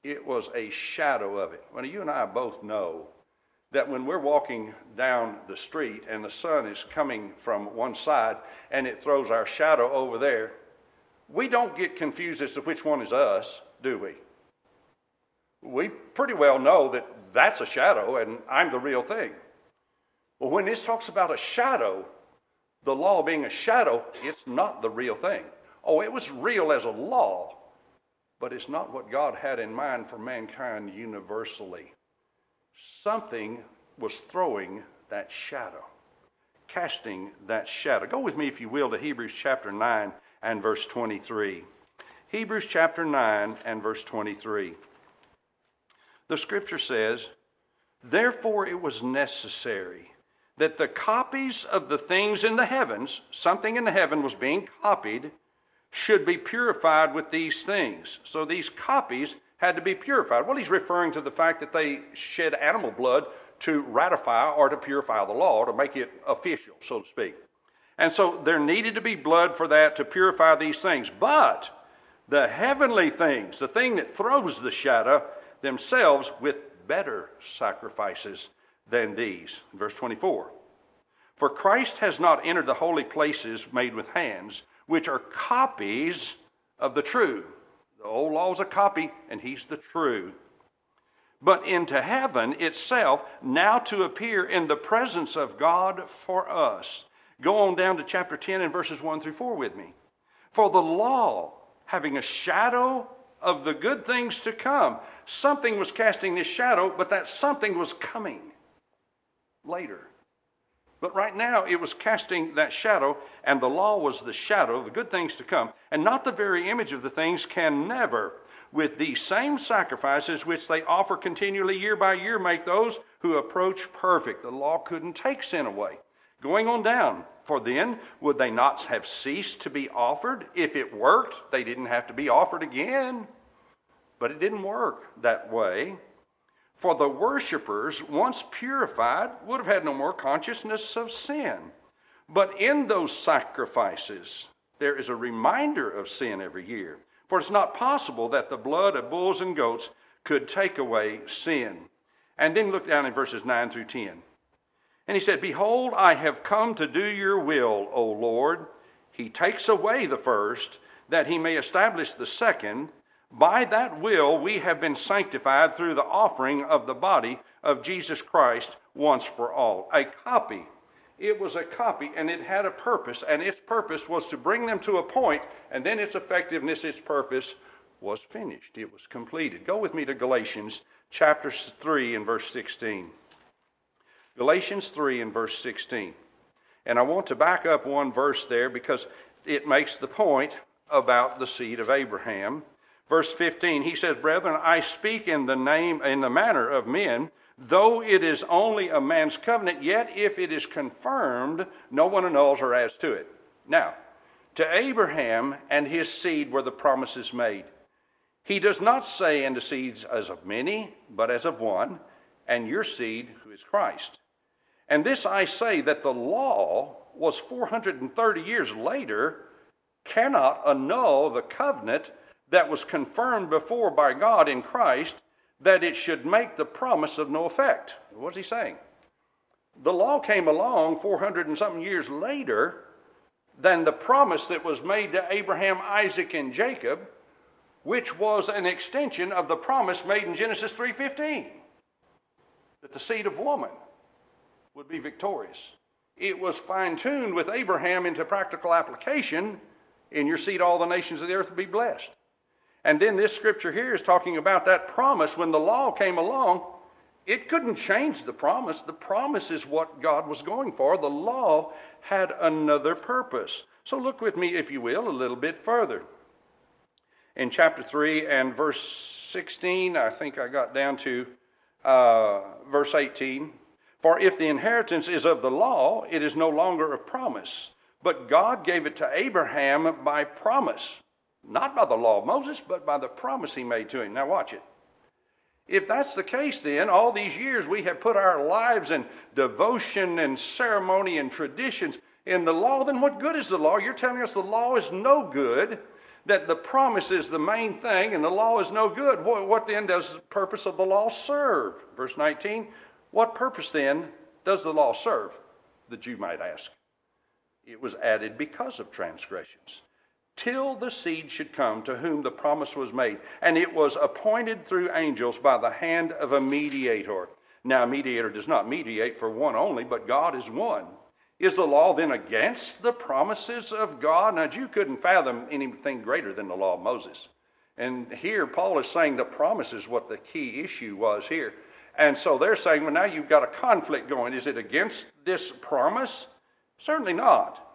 it was a shadow of it. Well, you and I both know that when we're walking down the street and the sun is coming from one side and it throws our shadow over there, we don't get confused as to which one is us, do we? We pretty well know that that's a shadow and I'm the real thing. Well, when this talks about a shadow, the law being a shadow, it's not the real thing. Oh, it was real as a law, but it's not what God had in mind for mankind universally. Something was throwing that shadow, casting that shadow. Go with me, if you will, to Hebrews chapter 9 and verse 23. Hebrews chapter 9 and verse 23. The scripture says, Therefore it was necessary that the copies of the things in the heavens, something in the heaven was being copied, should be purified with these things. So these copies had to be purified. Well, he's referring to the fact that they shed animal blood to ratify or to purify the law, to make it official, so to speak. And so there needed to be blood for that to purify these things. But the heavenly things, the thing that throws the shadow, themselves with better sacrifices than these. Verse 24 For Christ has not entered the holy places made with hands which are copies of the true. The old law is a copy, and he's the true. But into heaven itself, now to appear in the presence of God for us. Go on down to chapter 10 and verses 1 through 4 with me. For the law, having a shadow of the good things to come, something was casting this shadow, but that something was coming later. But right now, it was casting that shadow, and the law was the shadow of the good things to come, and not the very image of the things can never, with these same sacrifices which they offer continually year by year, make those who approach perfect. The law couldn't take sin away. Going on down, for then would they not have ceased to be offered? If it worked, they didn't have to be offered again. But it didn't work that way. For the worshippers, once purified, would have had no more consciousness of sin. But in those sacrifices, there is a reminder of sin every year. For it's not possible that the blood of bulls and goats could take away sin. And then look down in verses 9 through 10. And he said, Behold, I have come to do your will, O Lord. He takes away the first, that he may establish the second. By that will, we have been sanctified through the offering of the body of Jesus Christ once for all. A copy. It was a copy and it had a purpose, and its purpose was to bring them to a point, and then its effectiveness, its purpose was finished. It was completed. Go with me to Galatians chapter 3 and verse 16. Galatians 3 and verse 16. And I want to back up one verse there because it makes the point about the seed of Abraham. Verse 15, he says, Brethren, I speak in the name, in the manner of men, though it is only a man's covenant, yet if it is confirmed, no one annuls or adds to it. Now, to Abraham and his seed were the promises made. He does not say the seeds as of many, but as of one, and your seed, who is Christ. And this I say that the law was 430 years later, cannot annul the covenant that was confirmed before by God in Christ, that it should make the promise of no effect. What's he saying? The law came along 400 and something years later than the promise that was made to Abraham, Isaac, and Jacob, which was an extension of the promise made in Genesis 3:15 that the seed of woman would be victorious. It was fine-tuned with Abraham into practical application in your seed all the nations of the earth will be blessed. And then this scripture here is talking about that promise when the law came along. It couldn't change the promise. The promise is what God was going for. The law had another purpose. So look with me, if you will, a little bit further. In chapter 3 and verse 16, I think I got down to uh, verse 18. For if the inheritance is of the law, it is no longer a promise, but God gave it to Abraham by promise, not by the law of Moses, but by the promise he made to him. Now, watch it. If that's the case, then all these years we have put our lives in devotion and ceremony and traditions in the law, then what good is the law? You're telling us the law is no good, that the promise is the main thing, and the law is no good. What, what then does the purpose of the law serve? Verse 19, what purpose then does the law serve? The Jew might ask. It was added because of transgressions, till the seed should come to whom the promise was made. And it was appointed through angels by the hand of a mediator. Now, a mediator does not mediate for one only, but God is one. Is the law then against the promises of God? Now, you couldn't fathom anything greater than the law of Moses. And here, Paul is saying the promise is what the key issue was here. And so they're saying, well, now you've got a conflict going. Is it against this promise? Certainly not.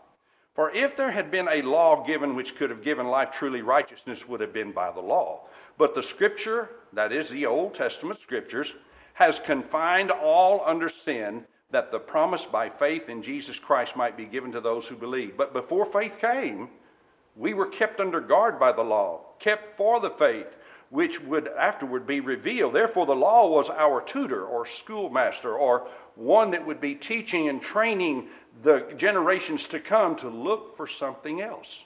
For if there had been a law given which could have given life, truly righteousness would have been by the law. But the scripture, that is the Old Testament scriptures, has confined all under sin that the promise by faith in Jesus Christ might be given to those who believe. But before faith came, we were kept under guard by the law, kept for the faith, which would afterward be revealed. Therefore, the law was our tutor or schoolmaster or one that would be teaching and training the generations to come to look for something else.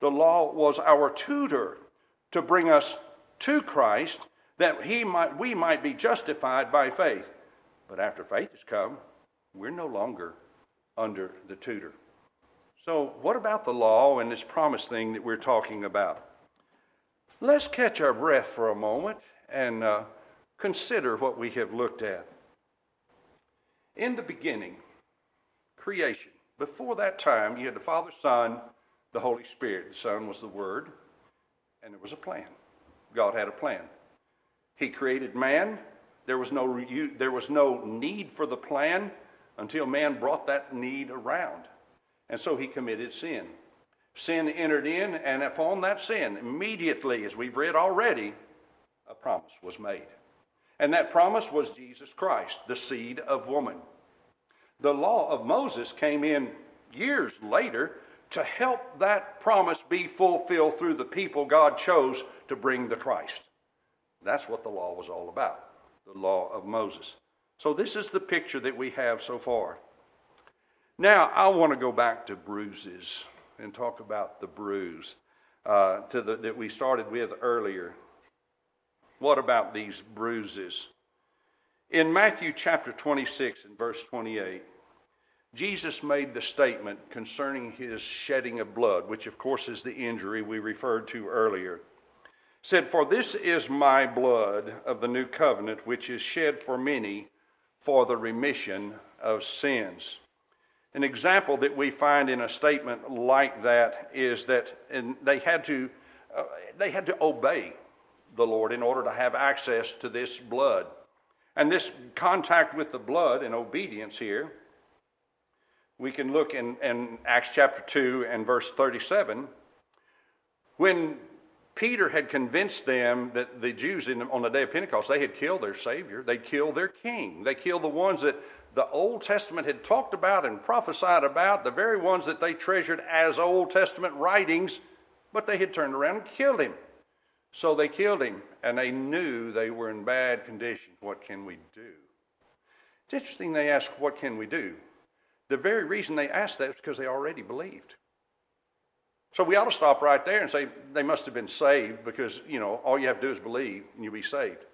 The law was our tutor to bring us to Christ that he might, we might be justified by faith. But after faith has come, we're no longer under the tutor. So, what about the law and this promise thing that we're talking about? Let's catch our breath for a moment and uh, consider what we have looked at. In the beginning, creation, before that time, you had the Father, Son, the Holy Spirit. The Son was the Word, and there was a plan. God had a plan. He created man. There was no, there was no need for the plan until man brought that need around. And so he committed sin sin entered in, and upon that sin, immediately, as we've read already, a promise was made. And that promise was Jesus Christ, the seed of woman. The law of Moses came in years later to help that promise be fulfilled through the people God chose to bring the Christ. That's what the law was all about, the law of Moses. So, this is the picture that we have so far. Now, I want to go back to bruises and talk about the bruise uh, to the, that we started with earlier. What about these bruises? In Matthew chapter 26 and verse 28, Jesus made the statement concerning his shedding of blood, which of course is the injury we referred to earlier. Said, For this is my blood of the new covenant, which is shed for many for the remission of sins. An example that we find in a statement like that is that they had to uh, they had to obey the Lord in order to have access to this blood. And this contact with the blood and obedience here We can look in, in Acts chapter 2 and verse 37. When Peter had convinced them that the Jews in, on the day of Pentecost, they had killed their Savior, they'd killed their king. They killed the ones that the Old Testament had talked about and prophesied about, the very ones that they treasured as Old Testament writings, but they had turned around and killed him. So they killed him, and they knew they were in bad condition. What can we do? It's interesting they ask, What can we do? The very reason they asked that is because they already believed. So we ought to stop right there and say they must have been saved because, you know, all you have to do is believe and you'll be saved.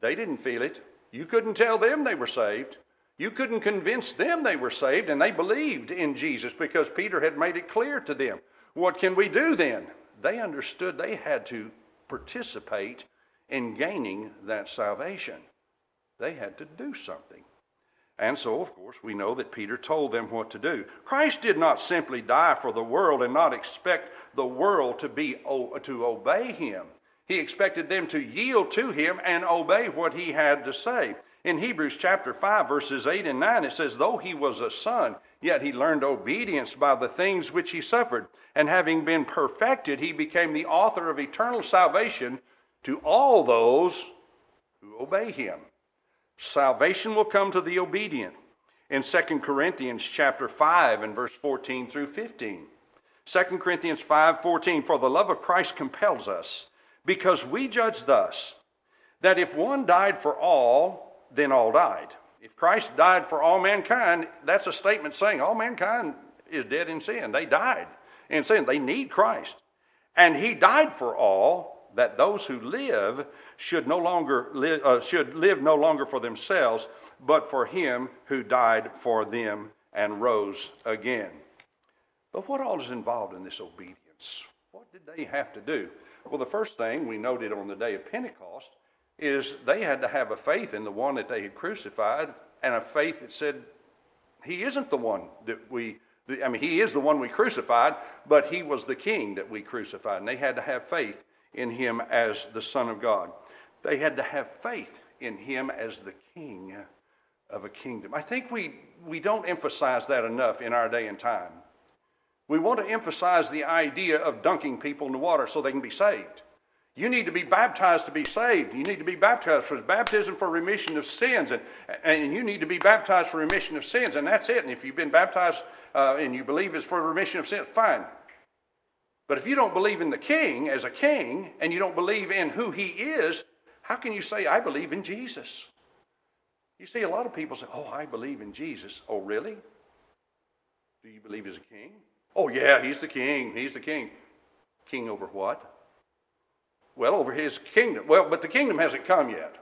They didn't feel it. You couldn't tell them they were saved. You couldn't convince them they were saved, and they believed in Jesus because Peter had made it clear to them. What can we do then? They understood they had to participate in gaining that salvation. They had to do something. And so, of course, we know that Peter told them what to do. Christ did not simply die for the world and not expect the world to, be, to obey him. He expected them to yield to him and obey what he had to say. In Hebrews chapter 5, verses 8 and 9, it says, Though he was a son, yet he learned obedience by the things which he suffered. And having been perfected, he became the author of eternal salvation to all those who obey him. Salvation will come to the obedient. In 2 Corinthians chapter 5 and verse 14 through 15. 2 Corinthians 5:14 For the love of Christ compels us because we judge thus that if one died for all then all died. If Christ died for all mankind that's a statement saying all mankind is dead in sin. They died in sin. They need Christ. And he died for all that those who live should no longer uh, should live no longer for themselves, but for him who died for them and rose again. But what all is involved in this obedience? What did they have to do? Well, the first thing we noted on the day of Pentecost is they had to have a faith in the one that they had crucified and a faith that said, He isn't the one that we, I mean, He is the one we crucified, but He was the King that we crucified. And they had to have faith in him as the Son of God. They had to have faith in him as the King of a kingdom. I think we, we don't emphasize that enough in our day and time. We want to emphasize the idea of dunking people in the water so they can be saved. You need to be baptized to be saved. You need to be baptized for baptism for remission of sins, and, and you need to be baptized for remission of sins, and that's it. And if you've been baptized uh, and you believe it's for remission of sins, fine. But if you don't believe in the king as a king and you don't believe in who he is, how can you say, I believe in Jesus? You see, a lot of people say, Oh, I believe in Jesus. Oh, really? Do you believe he's a king? Oh, yeah, he's the king. He's the king. King over what? Well, over his kingdom. Well, but the kingdom hasn't come yet.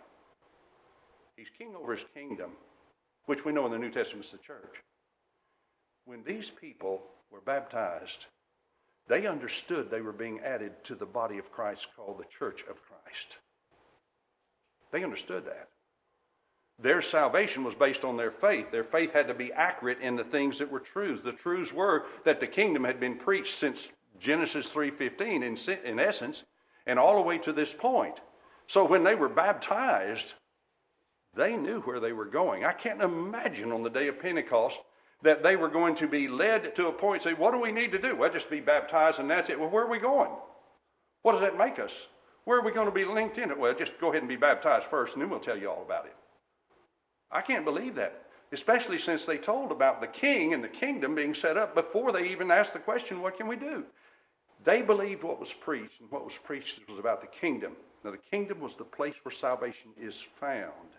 He's king over his kingdom, which we know in the New Testament is the church. When these people were baptized, they understood they were being added to the body of Christ called the Church of Christ. They understood that. Their salvation was based on their faith. Their faith had to be accurate in the things that were truths. The truths were that the kingdom had been preached since Genesis 3:15 in, in essence and all the way to this point. So when they were baptized, they knew where they were going. I can't imagine on the day of Pentecost that they were going to be led to a point say, What do we need to do? Well, just be baptized and that's it. Well, where are we going? What does that make us? Where are we going to be linked in it? Well, just go ahead and be baptized first and then we'll tell you all about it. I can't believe that, especially since they told about the king and the kingdom being set up before they even asked the question, What can we do? They believed what was preached, and what was preached was about the kingdom. Now, the kingdom was the place where salvation is found.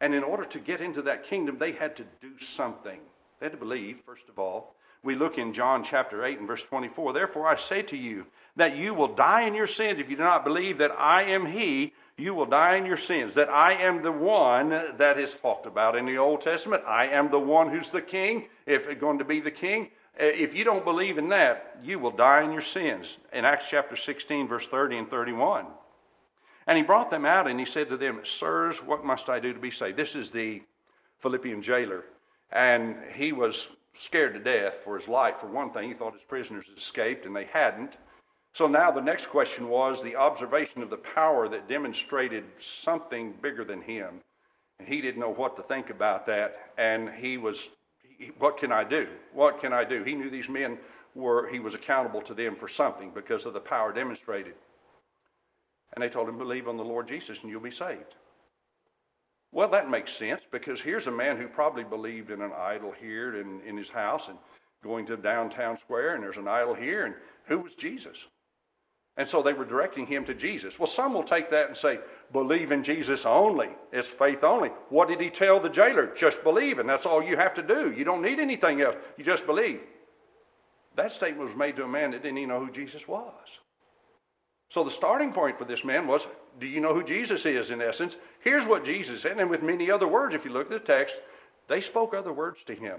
And in order to get into that kingdom, they had to do something. They had to believe, first of all. We look in John chapter 8 and verse 24. Therefore, I say to you that you will die in your sins if you do not believe that I am He. You will die in your sins. That I am the one that is talked about in the Old Testament. I am the one who's the king, if it's going to be the king. Uh, if you don't believe in that, you will die in your sins. In Acts chapter 16, verse 30 and 31. And he brought them out and he said to them, Sirs, what must I do to be saved? This is the Philippian jailer and he was scared to death for his life. For one thing, he thought his prisoners had escaped, and they hadn't. So now the next question was the observation of the power that demonstrated something bigger than him. And he didn't know what to think about that. And he was what can I do? What can I do? He knew these men were, he was accountable to them for something because of the power demonstrated. And they told him, Believe on the Lord Jesus and you'll be saved. Well, that makes sense because here's a man who probably believed in an idol here in, in his house and going to downtown square, and there's an idol here, and who was Jesus? And so they were directing him to Jesus. Well, some will take that and say, believe in Jesus only. It's faith only. What did he tell the jailer? Just believe, and that's all you have to do. You don't need anything else. You just believe. That statement was made to a man that didn't even know who Jesus was. So the starting point for this man was, do you know who Jesus is in essence? Here's what Jesus said, and with many other words, if you look at the text, they spoke other words to him.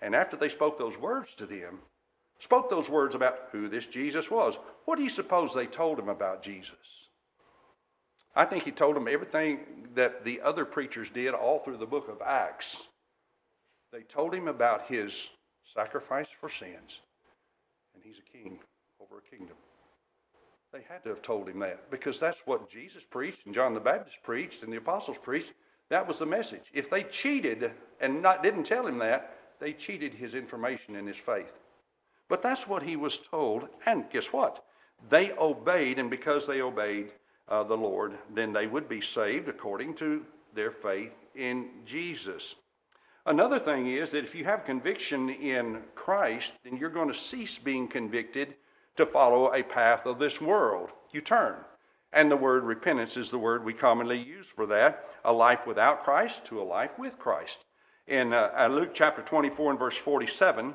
And after they spoke those words to them, spoke those words about who this Jesus was. What do you suppose they told him about Jesus? I think he told them everything that the other preachers did all through the book of Acts. They told him about his sacrifice for sins, and he's a king over a kingdom. They had to have told him that because that's what Jesus preached and John the Baptist preached and the apostles preached. That was the message. If they cheated and not, didn't tell him that, they cheated his information and his faith. But that's what he was told. And guess what? They obeyed, and because they obeyed uh, the Lord, then they would be saved according to their faith in Jesus. Another thing is that if you have conviction in Christ, then you're going to cease being convicted to follow a path of this world. You turn. And the word repentance is the word we commonly use for that a life without Christ to a life with Christ. In uh, Luke chapter 24 and verse 47,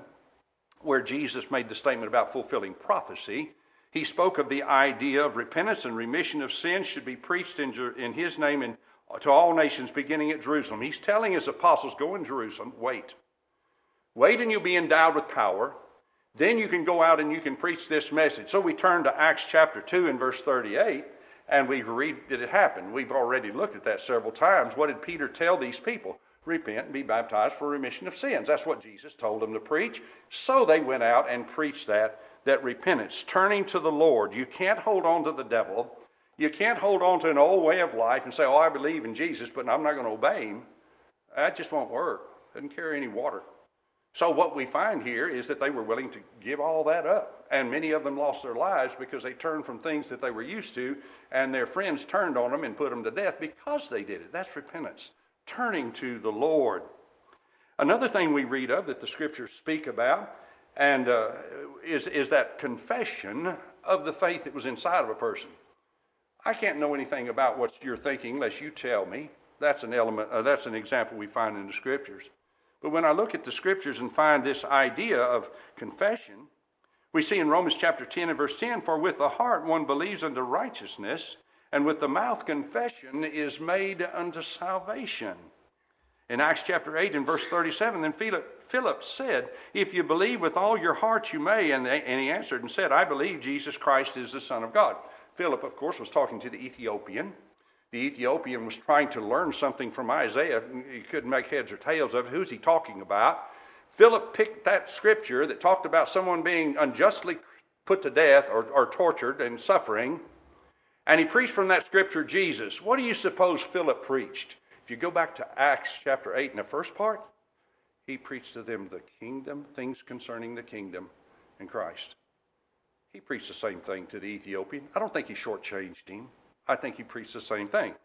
where Jesus made the statement about fulfilling prophecy, he spoke of the idea of repentance and remission of sins should be preached in, in his name in, to all nations beginning at Jerusalem. He's telling his apostles, Go in Jerusalem, wait. Wait and you'll be endowed with power. Then you can go out and you can preach this message. So we turn to Acts chapter 2 and verse 38, and we read that it happened. We've already looked at that several times. What did Peter tell these people? Repent and be baptized for remission of sins. That's what Jesus told them to preach. So they went out and preached that, that repentance, turning to the Lord. You can't hold on to the devil. You can't hold on to an old way of life and say, Oh, I believe in Jesus, but I'm not going to obey him. That just won't work. Doesn't carry any water. So, what we find here is that they were willing to give all that up. And many of them lost their lives because they turned from things that they were used to, and their friends turned on them and put them to death because they did it. That's repentance turning to the Lord. Another thing we read of that the scriptures speak about and uh, is, is that confession of the faith that was inside of a person. I can't know anything about what you're thinking unless you tell me. That's an element. Uh, that's an example we find in the scriptures. But when I look at the scriptures and find this idea of confession, we see in Romans chapter 10 and verse 10 For with the heart one believes unto righteousness, and with the mouth confession is made unto salvation. In Acts chapter 8 and verse 37, then Philip, Philip said, If you believe with all your heart, you may. And, they, and he answered and said, I believe Jesus Christ is the Son of God. Philip, of course, was talking to the Ethiopian. The Ethiopian was trying to learn something from Isaiah. He couldn't make heads or tails of it. Who's he talking about? Philip picked that scripture that talked about someone being unjustly put to death or, or tortured and suffering and he preached from that scripture Jesus. What do you suppose Philip preached? If you go back to Acts chapter 8 in the first part, he preached to them the kingdom, things concerning the kingdom and Christ. He preached the same thing to the Ethiopian. I don't think he shortchanged him. I think he preached the same thing.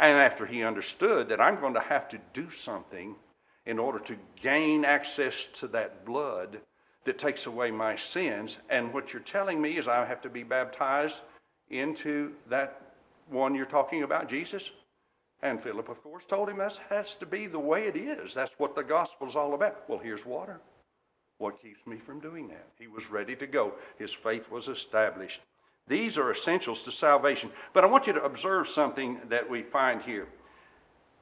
And after he understood that I'm going to have to do something in order to gain access to that blood that takes away my sins, and what you're telling me is I have to be baptized into that one you're talking about, Jesus? And Philip, of course, told him that has to be the way it is. That's what the gospel is all about. Well, here's water. What keeps me from doing that? He was ready to go. His faith was established. These are essentials to salvation. But I want you to observe something that we find here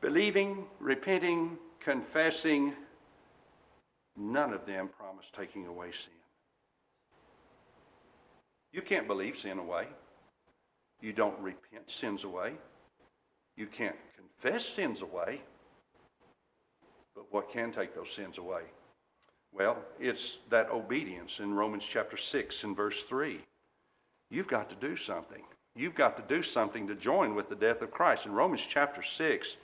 believing, repenting, confessing, none of them promise taking away sin. You can't believe sin away. You don't repent sins away. You can't confess sins away. But what can take those sins away? Well, it's that obedience in Romans chapter 6 and verse 3. You've got to do something. You've got to do something to join with the death of Christ. In Romans chapter 6,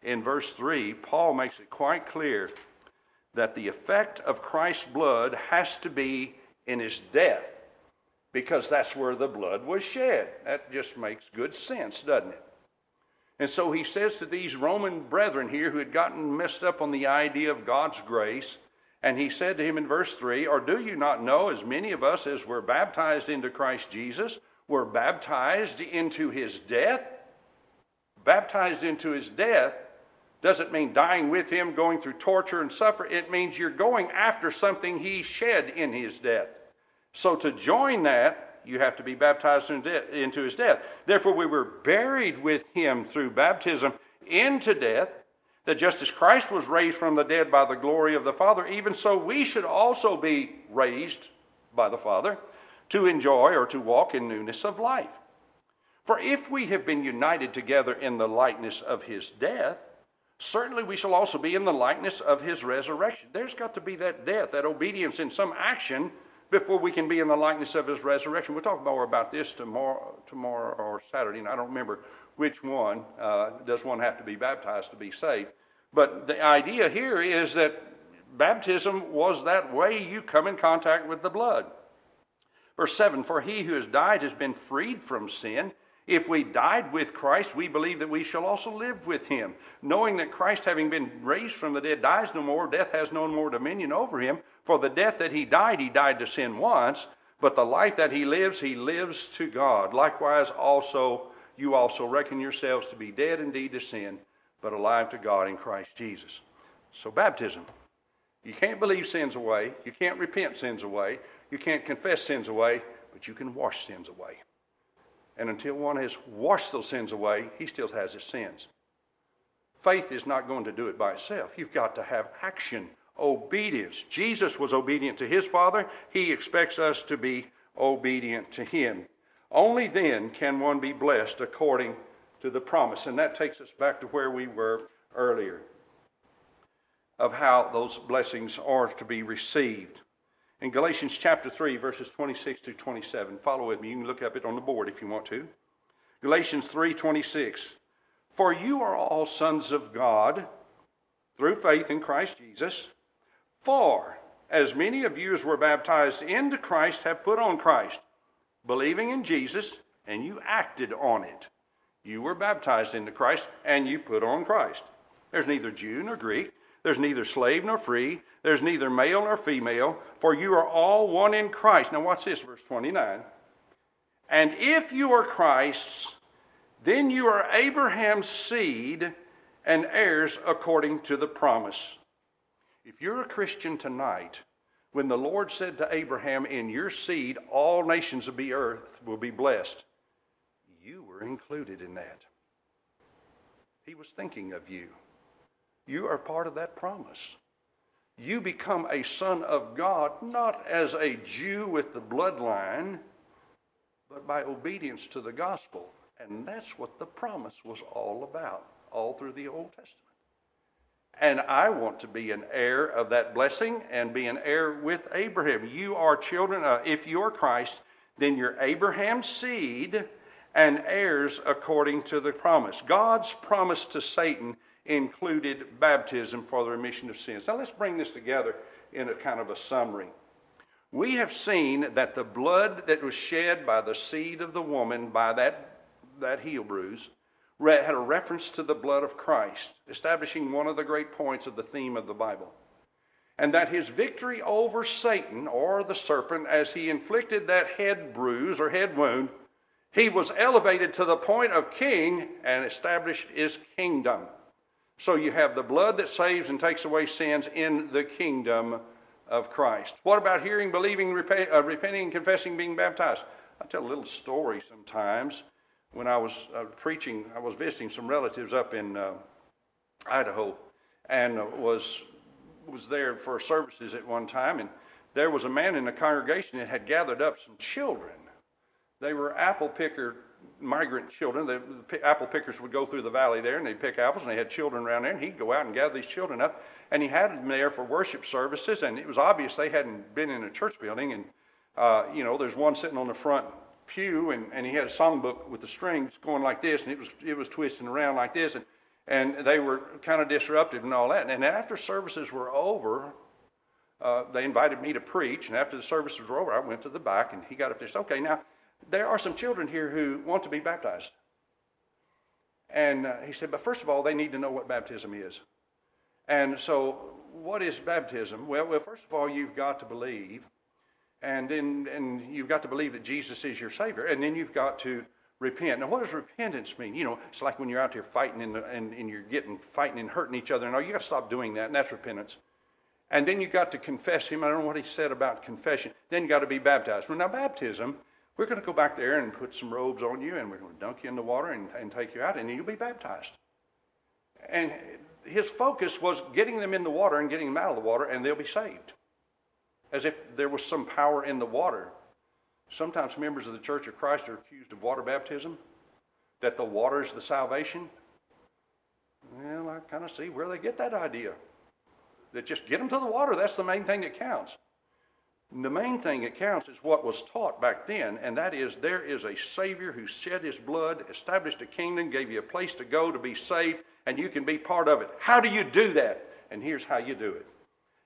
in verse 3, Paul makes it quite clear that the effect of Christ's blood has to be in his death because that's where the blood was shed. That just makes good sense, doesn't it? And so he says to these Roman brethren here who had gotten messed up on the idea of God's grace, and he said to him in verse 3 Or do you not know, as many of us as were baptized into Christ Jesus, were baptized into his death? Baptized into his death doesn't mean dying with him, going through torture and suffer. It means you're going after something he shed in his death. So to join that, you have to be baptized into his death. Therefore, we were buried with him through baptism into death, that just as Christ was raised from the dead by the glory of the Father, even so we should also be raised by the Father to enjoy or to walk in newness of life. For if we have been united together in the likeness of his death, certainly we shall also be in the likeness of his resurrection. There's got to be that death, that obedience in some action before we can be in the likeness of his resurrection. We'll talk more about this tomorrow, tomorrow or Saturday, and I don't remember which one. Uh, does one have to be baptized to be saved? But the idea here is that baptism was that way you come in contact with the blood. Verse 7 For he who has died has been freed from sin. If we died with Christ, we believe that we shall also live with him, knowing that Christ, having been raised from the dead, dies no more, death has no more dominion over him. For the death that he died, he died to sin once, but the life that he lives, he lives to God. Likewise, also, you also reckon yourselves to be dead indeed to sin, but alive to God in Christ Jesus. So, baptism. You can't believe sins away, you can't repent sins away, you can't confess sins away, but you can wash sins away. And until one has washed those sins away, he still has his sins. Faith is not going to do it by itself. You've got to have action, obedience. Jesus was obedient to his Father. He expects us to be obedient to him. Only then can one be blessed according to the promise. And that takes us back to where we were earlier of how those blessings are to be received in Galatians chapter 3, verses 26 to 27. Follow with me. You can look up it on the board if you want to. Galatians 3 26. For you are all sons of God through faith in Christ Jesus. For as many of you as were baptized into Christ have put on Christ, believing in Jesus, and you acted on it. You were baptized into Christ, and you put on Christ. There's neither Jew nor Greek. There's neither slave nor free. There's neither male nor female, for you are all one in Christ. Now, watch this, verse 29. And if you are Christ's, then you are Abraham's seed and heirs according to the promise. If you're a Christian tonight, when the Lord said to Abraham, In your seed all nations of the earth will be blessed, you were included in that. He was thinking of you. You are part of that promise. You become a son of God not as a Jew with the bloodline, but by obedience to the gospel. And that's what the promise was all about, all through the Old Testament. And I want to be an heir of that blessing and be an heir with Abraham. You are children, uh, if you're Christ, then you're Abraham's seed and heirs according to the promise. God's promise to Satan included baptism for the remission of sins. Now let's bring this together in a kind of a summary. We have seen that the blood that was shed by the seed of the woman, by that, that heel bruise, had a reference to the blood of Christ, establishing one of the great points of the theme of the Bible. And that his victory over Satan, or the serpent, as he inflicted that head bruise or head wound, he was elevated to the point of king and established his kingdom. So you have the blood that saves and takes away sins in the kingdom of Christ. What about hearing, believing, uh, repenting, confessing, being baptized? I tell a little story sometimes. When I was uh, preaching, I was visiting some relatives up in uh, Idaho, and was was there for services at one time, and there was a man in the congregation that had gathered up some children. They were apple picker migrant children. The, the, apple pickers would go through the valley there and they'd pick apples, and they had children around there, and he'd go out and gather these children up. And he had them there for worship services, and it was obvious they hadn't been in a church building. And, uh, you know, there's one sitting on the front pew, and, and he had a songbook with the strings going like this, and it was, it was twisting around like this. And, and they were kind of disruptive and all that. And after services were over, uh, they invited me to preach, and after the service was over, I went to the back, and he got up there and said, Okay, now, there are some children here who want to be baptized. And uh, he said, But first of all, they need to know what baptism is. And so, what is baptism? Well, well first of all, you've got to believe, and then and you've got to believe that Jesus is your Savior, and then you've got to repent. Now, what does repentance mean? You know, it's like when you're out there fighting and, and, and you're getting fighting and hurting each other. And oh, you got to stop doing that, and that's repentance. And then you got to confess him. I don't know what he said about confession. Then you got to be baptized. Well, now baptism, we're going to go back there and put some robes on you, and we're going to dunk you in the water and, and take you out, and you'll be baptized. And his focus was getting them in the water and getting them out of the water, and they'll be saved. As if there was some power in the water. Sometimes members of the Church of Christ are accused of water baptism, that the water is the salvation. Well, I kind of see where they get that idea that just get them to the water. That's the main thing that counts. The main thing that counts is what was taught back then, and that is there is a Savior who shed his blood, established a kingdom, gave you a place to go to be saved, and you can be part of it. How do you do that? And here's how you do it.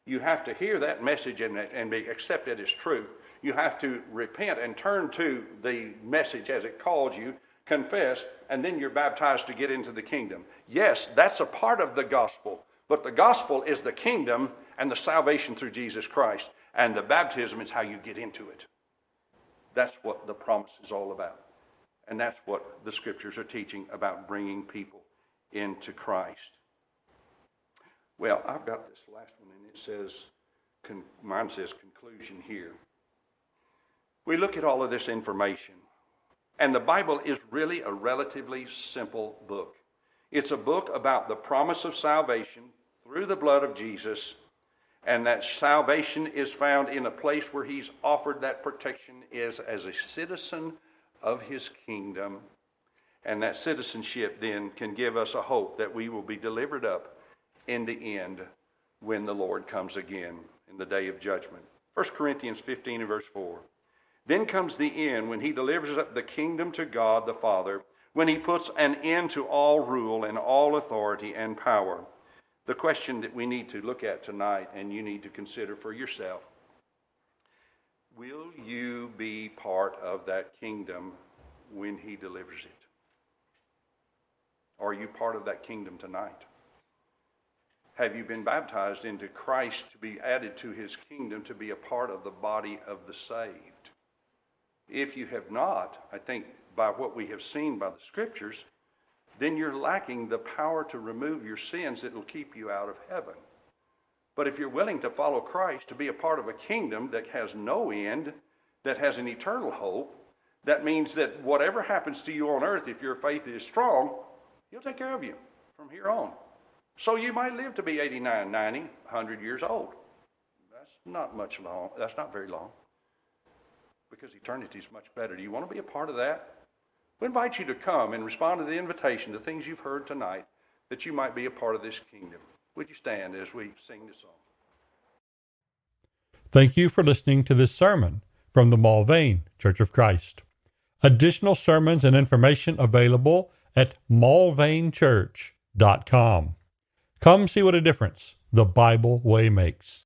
You have to hear that message and, and be, accept it as true. You have to repent and turn to the message as it calls you, confess, and then you're baptized to get into the kingdom. Yes, that's a part of the gospel. But the gospel is the kingdom and the salvation through Jesus Christ. And the baptism is how you get into it. That's what the promise is all about. And that's what the scriptures are teaching about bringing people into Christ. Well, I've got this last one, and it says, con- mine says conclusion here. We look at all of this information, and the Bible is really a relatively simple book. It's a book about the promise of salvation through the blood of Jesus, and that salvation is found in a place where he's offered that protection is as a citizen of his kingdom. And that citizenship then can give us a hope that we will be delivered up in the end when the Lord comes again in the day of judgment. 1 Corinthians 15 and verse 4. Then comes the end when he delivers up the kingdom to God the Father, when he puts an end to all rule and all authority and power the question that we need to look at tonight and you need to consider for yourself Will you be part of that kingdom when he delivers it? Are you part of that kingdom tonight? Have you been baptized into Christ to be added to his kingdom to be a part of the body of the saved? If you have not, I think by what we have seen by the scriptures, then you're lacking the power to remove your sins that will keep you out of heaven. But if you're willing to follow Christ, to be a part of a kingdom that has no end, that has an eternal hope, that means that whatever happens to you on earth, if your faith is strong, He'll take care of you from here on. So you might live to be 89, 90, 100 years old. That's not much long. That's not very long. Because eternity is much better. Do you want to be a part of that? We invite you to come and respond to the invitation, to things you've heard tonight, that you might be a part of this kingdom. Would you stand as we sing this song? Thank you for listening to this sermon from the Mulvane Church of Christ. Additional sermons and information available at mulvanechurch.com. Come see what a difference the Bible way makes.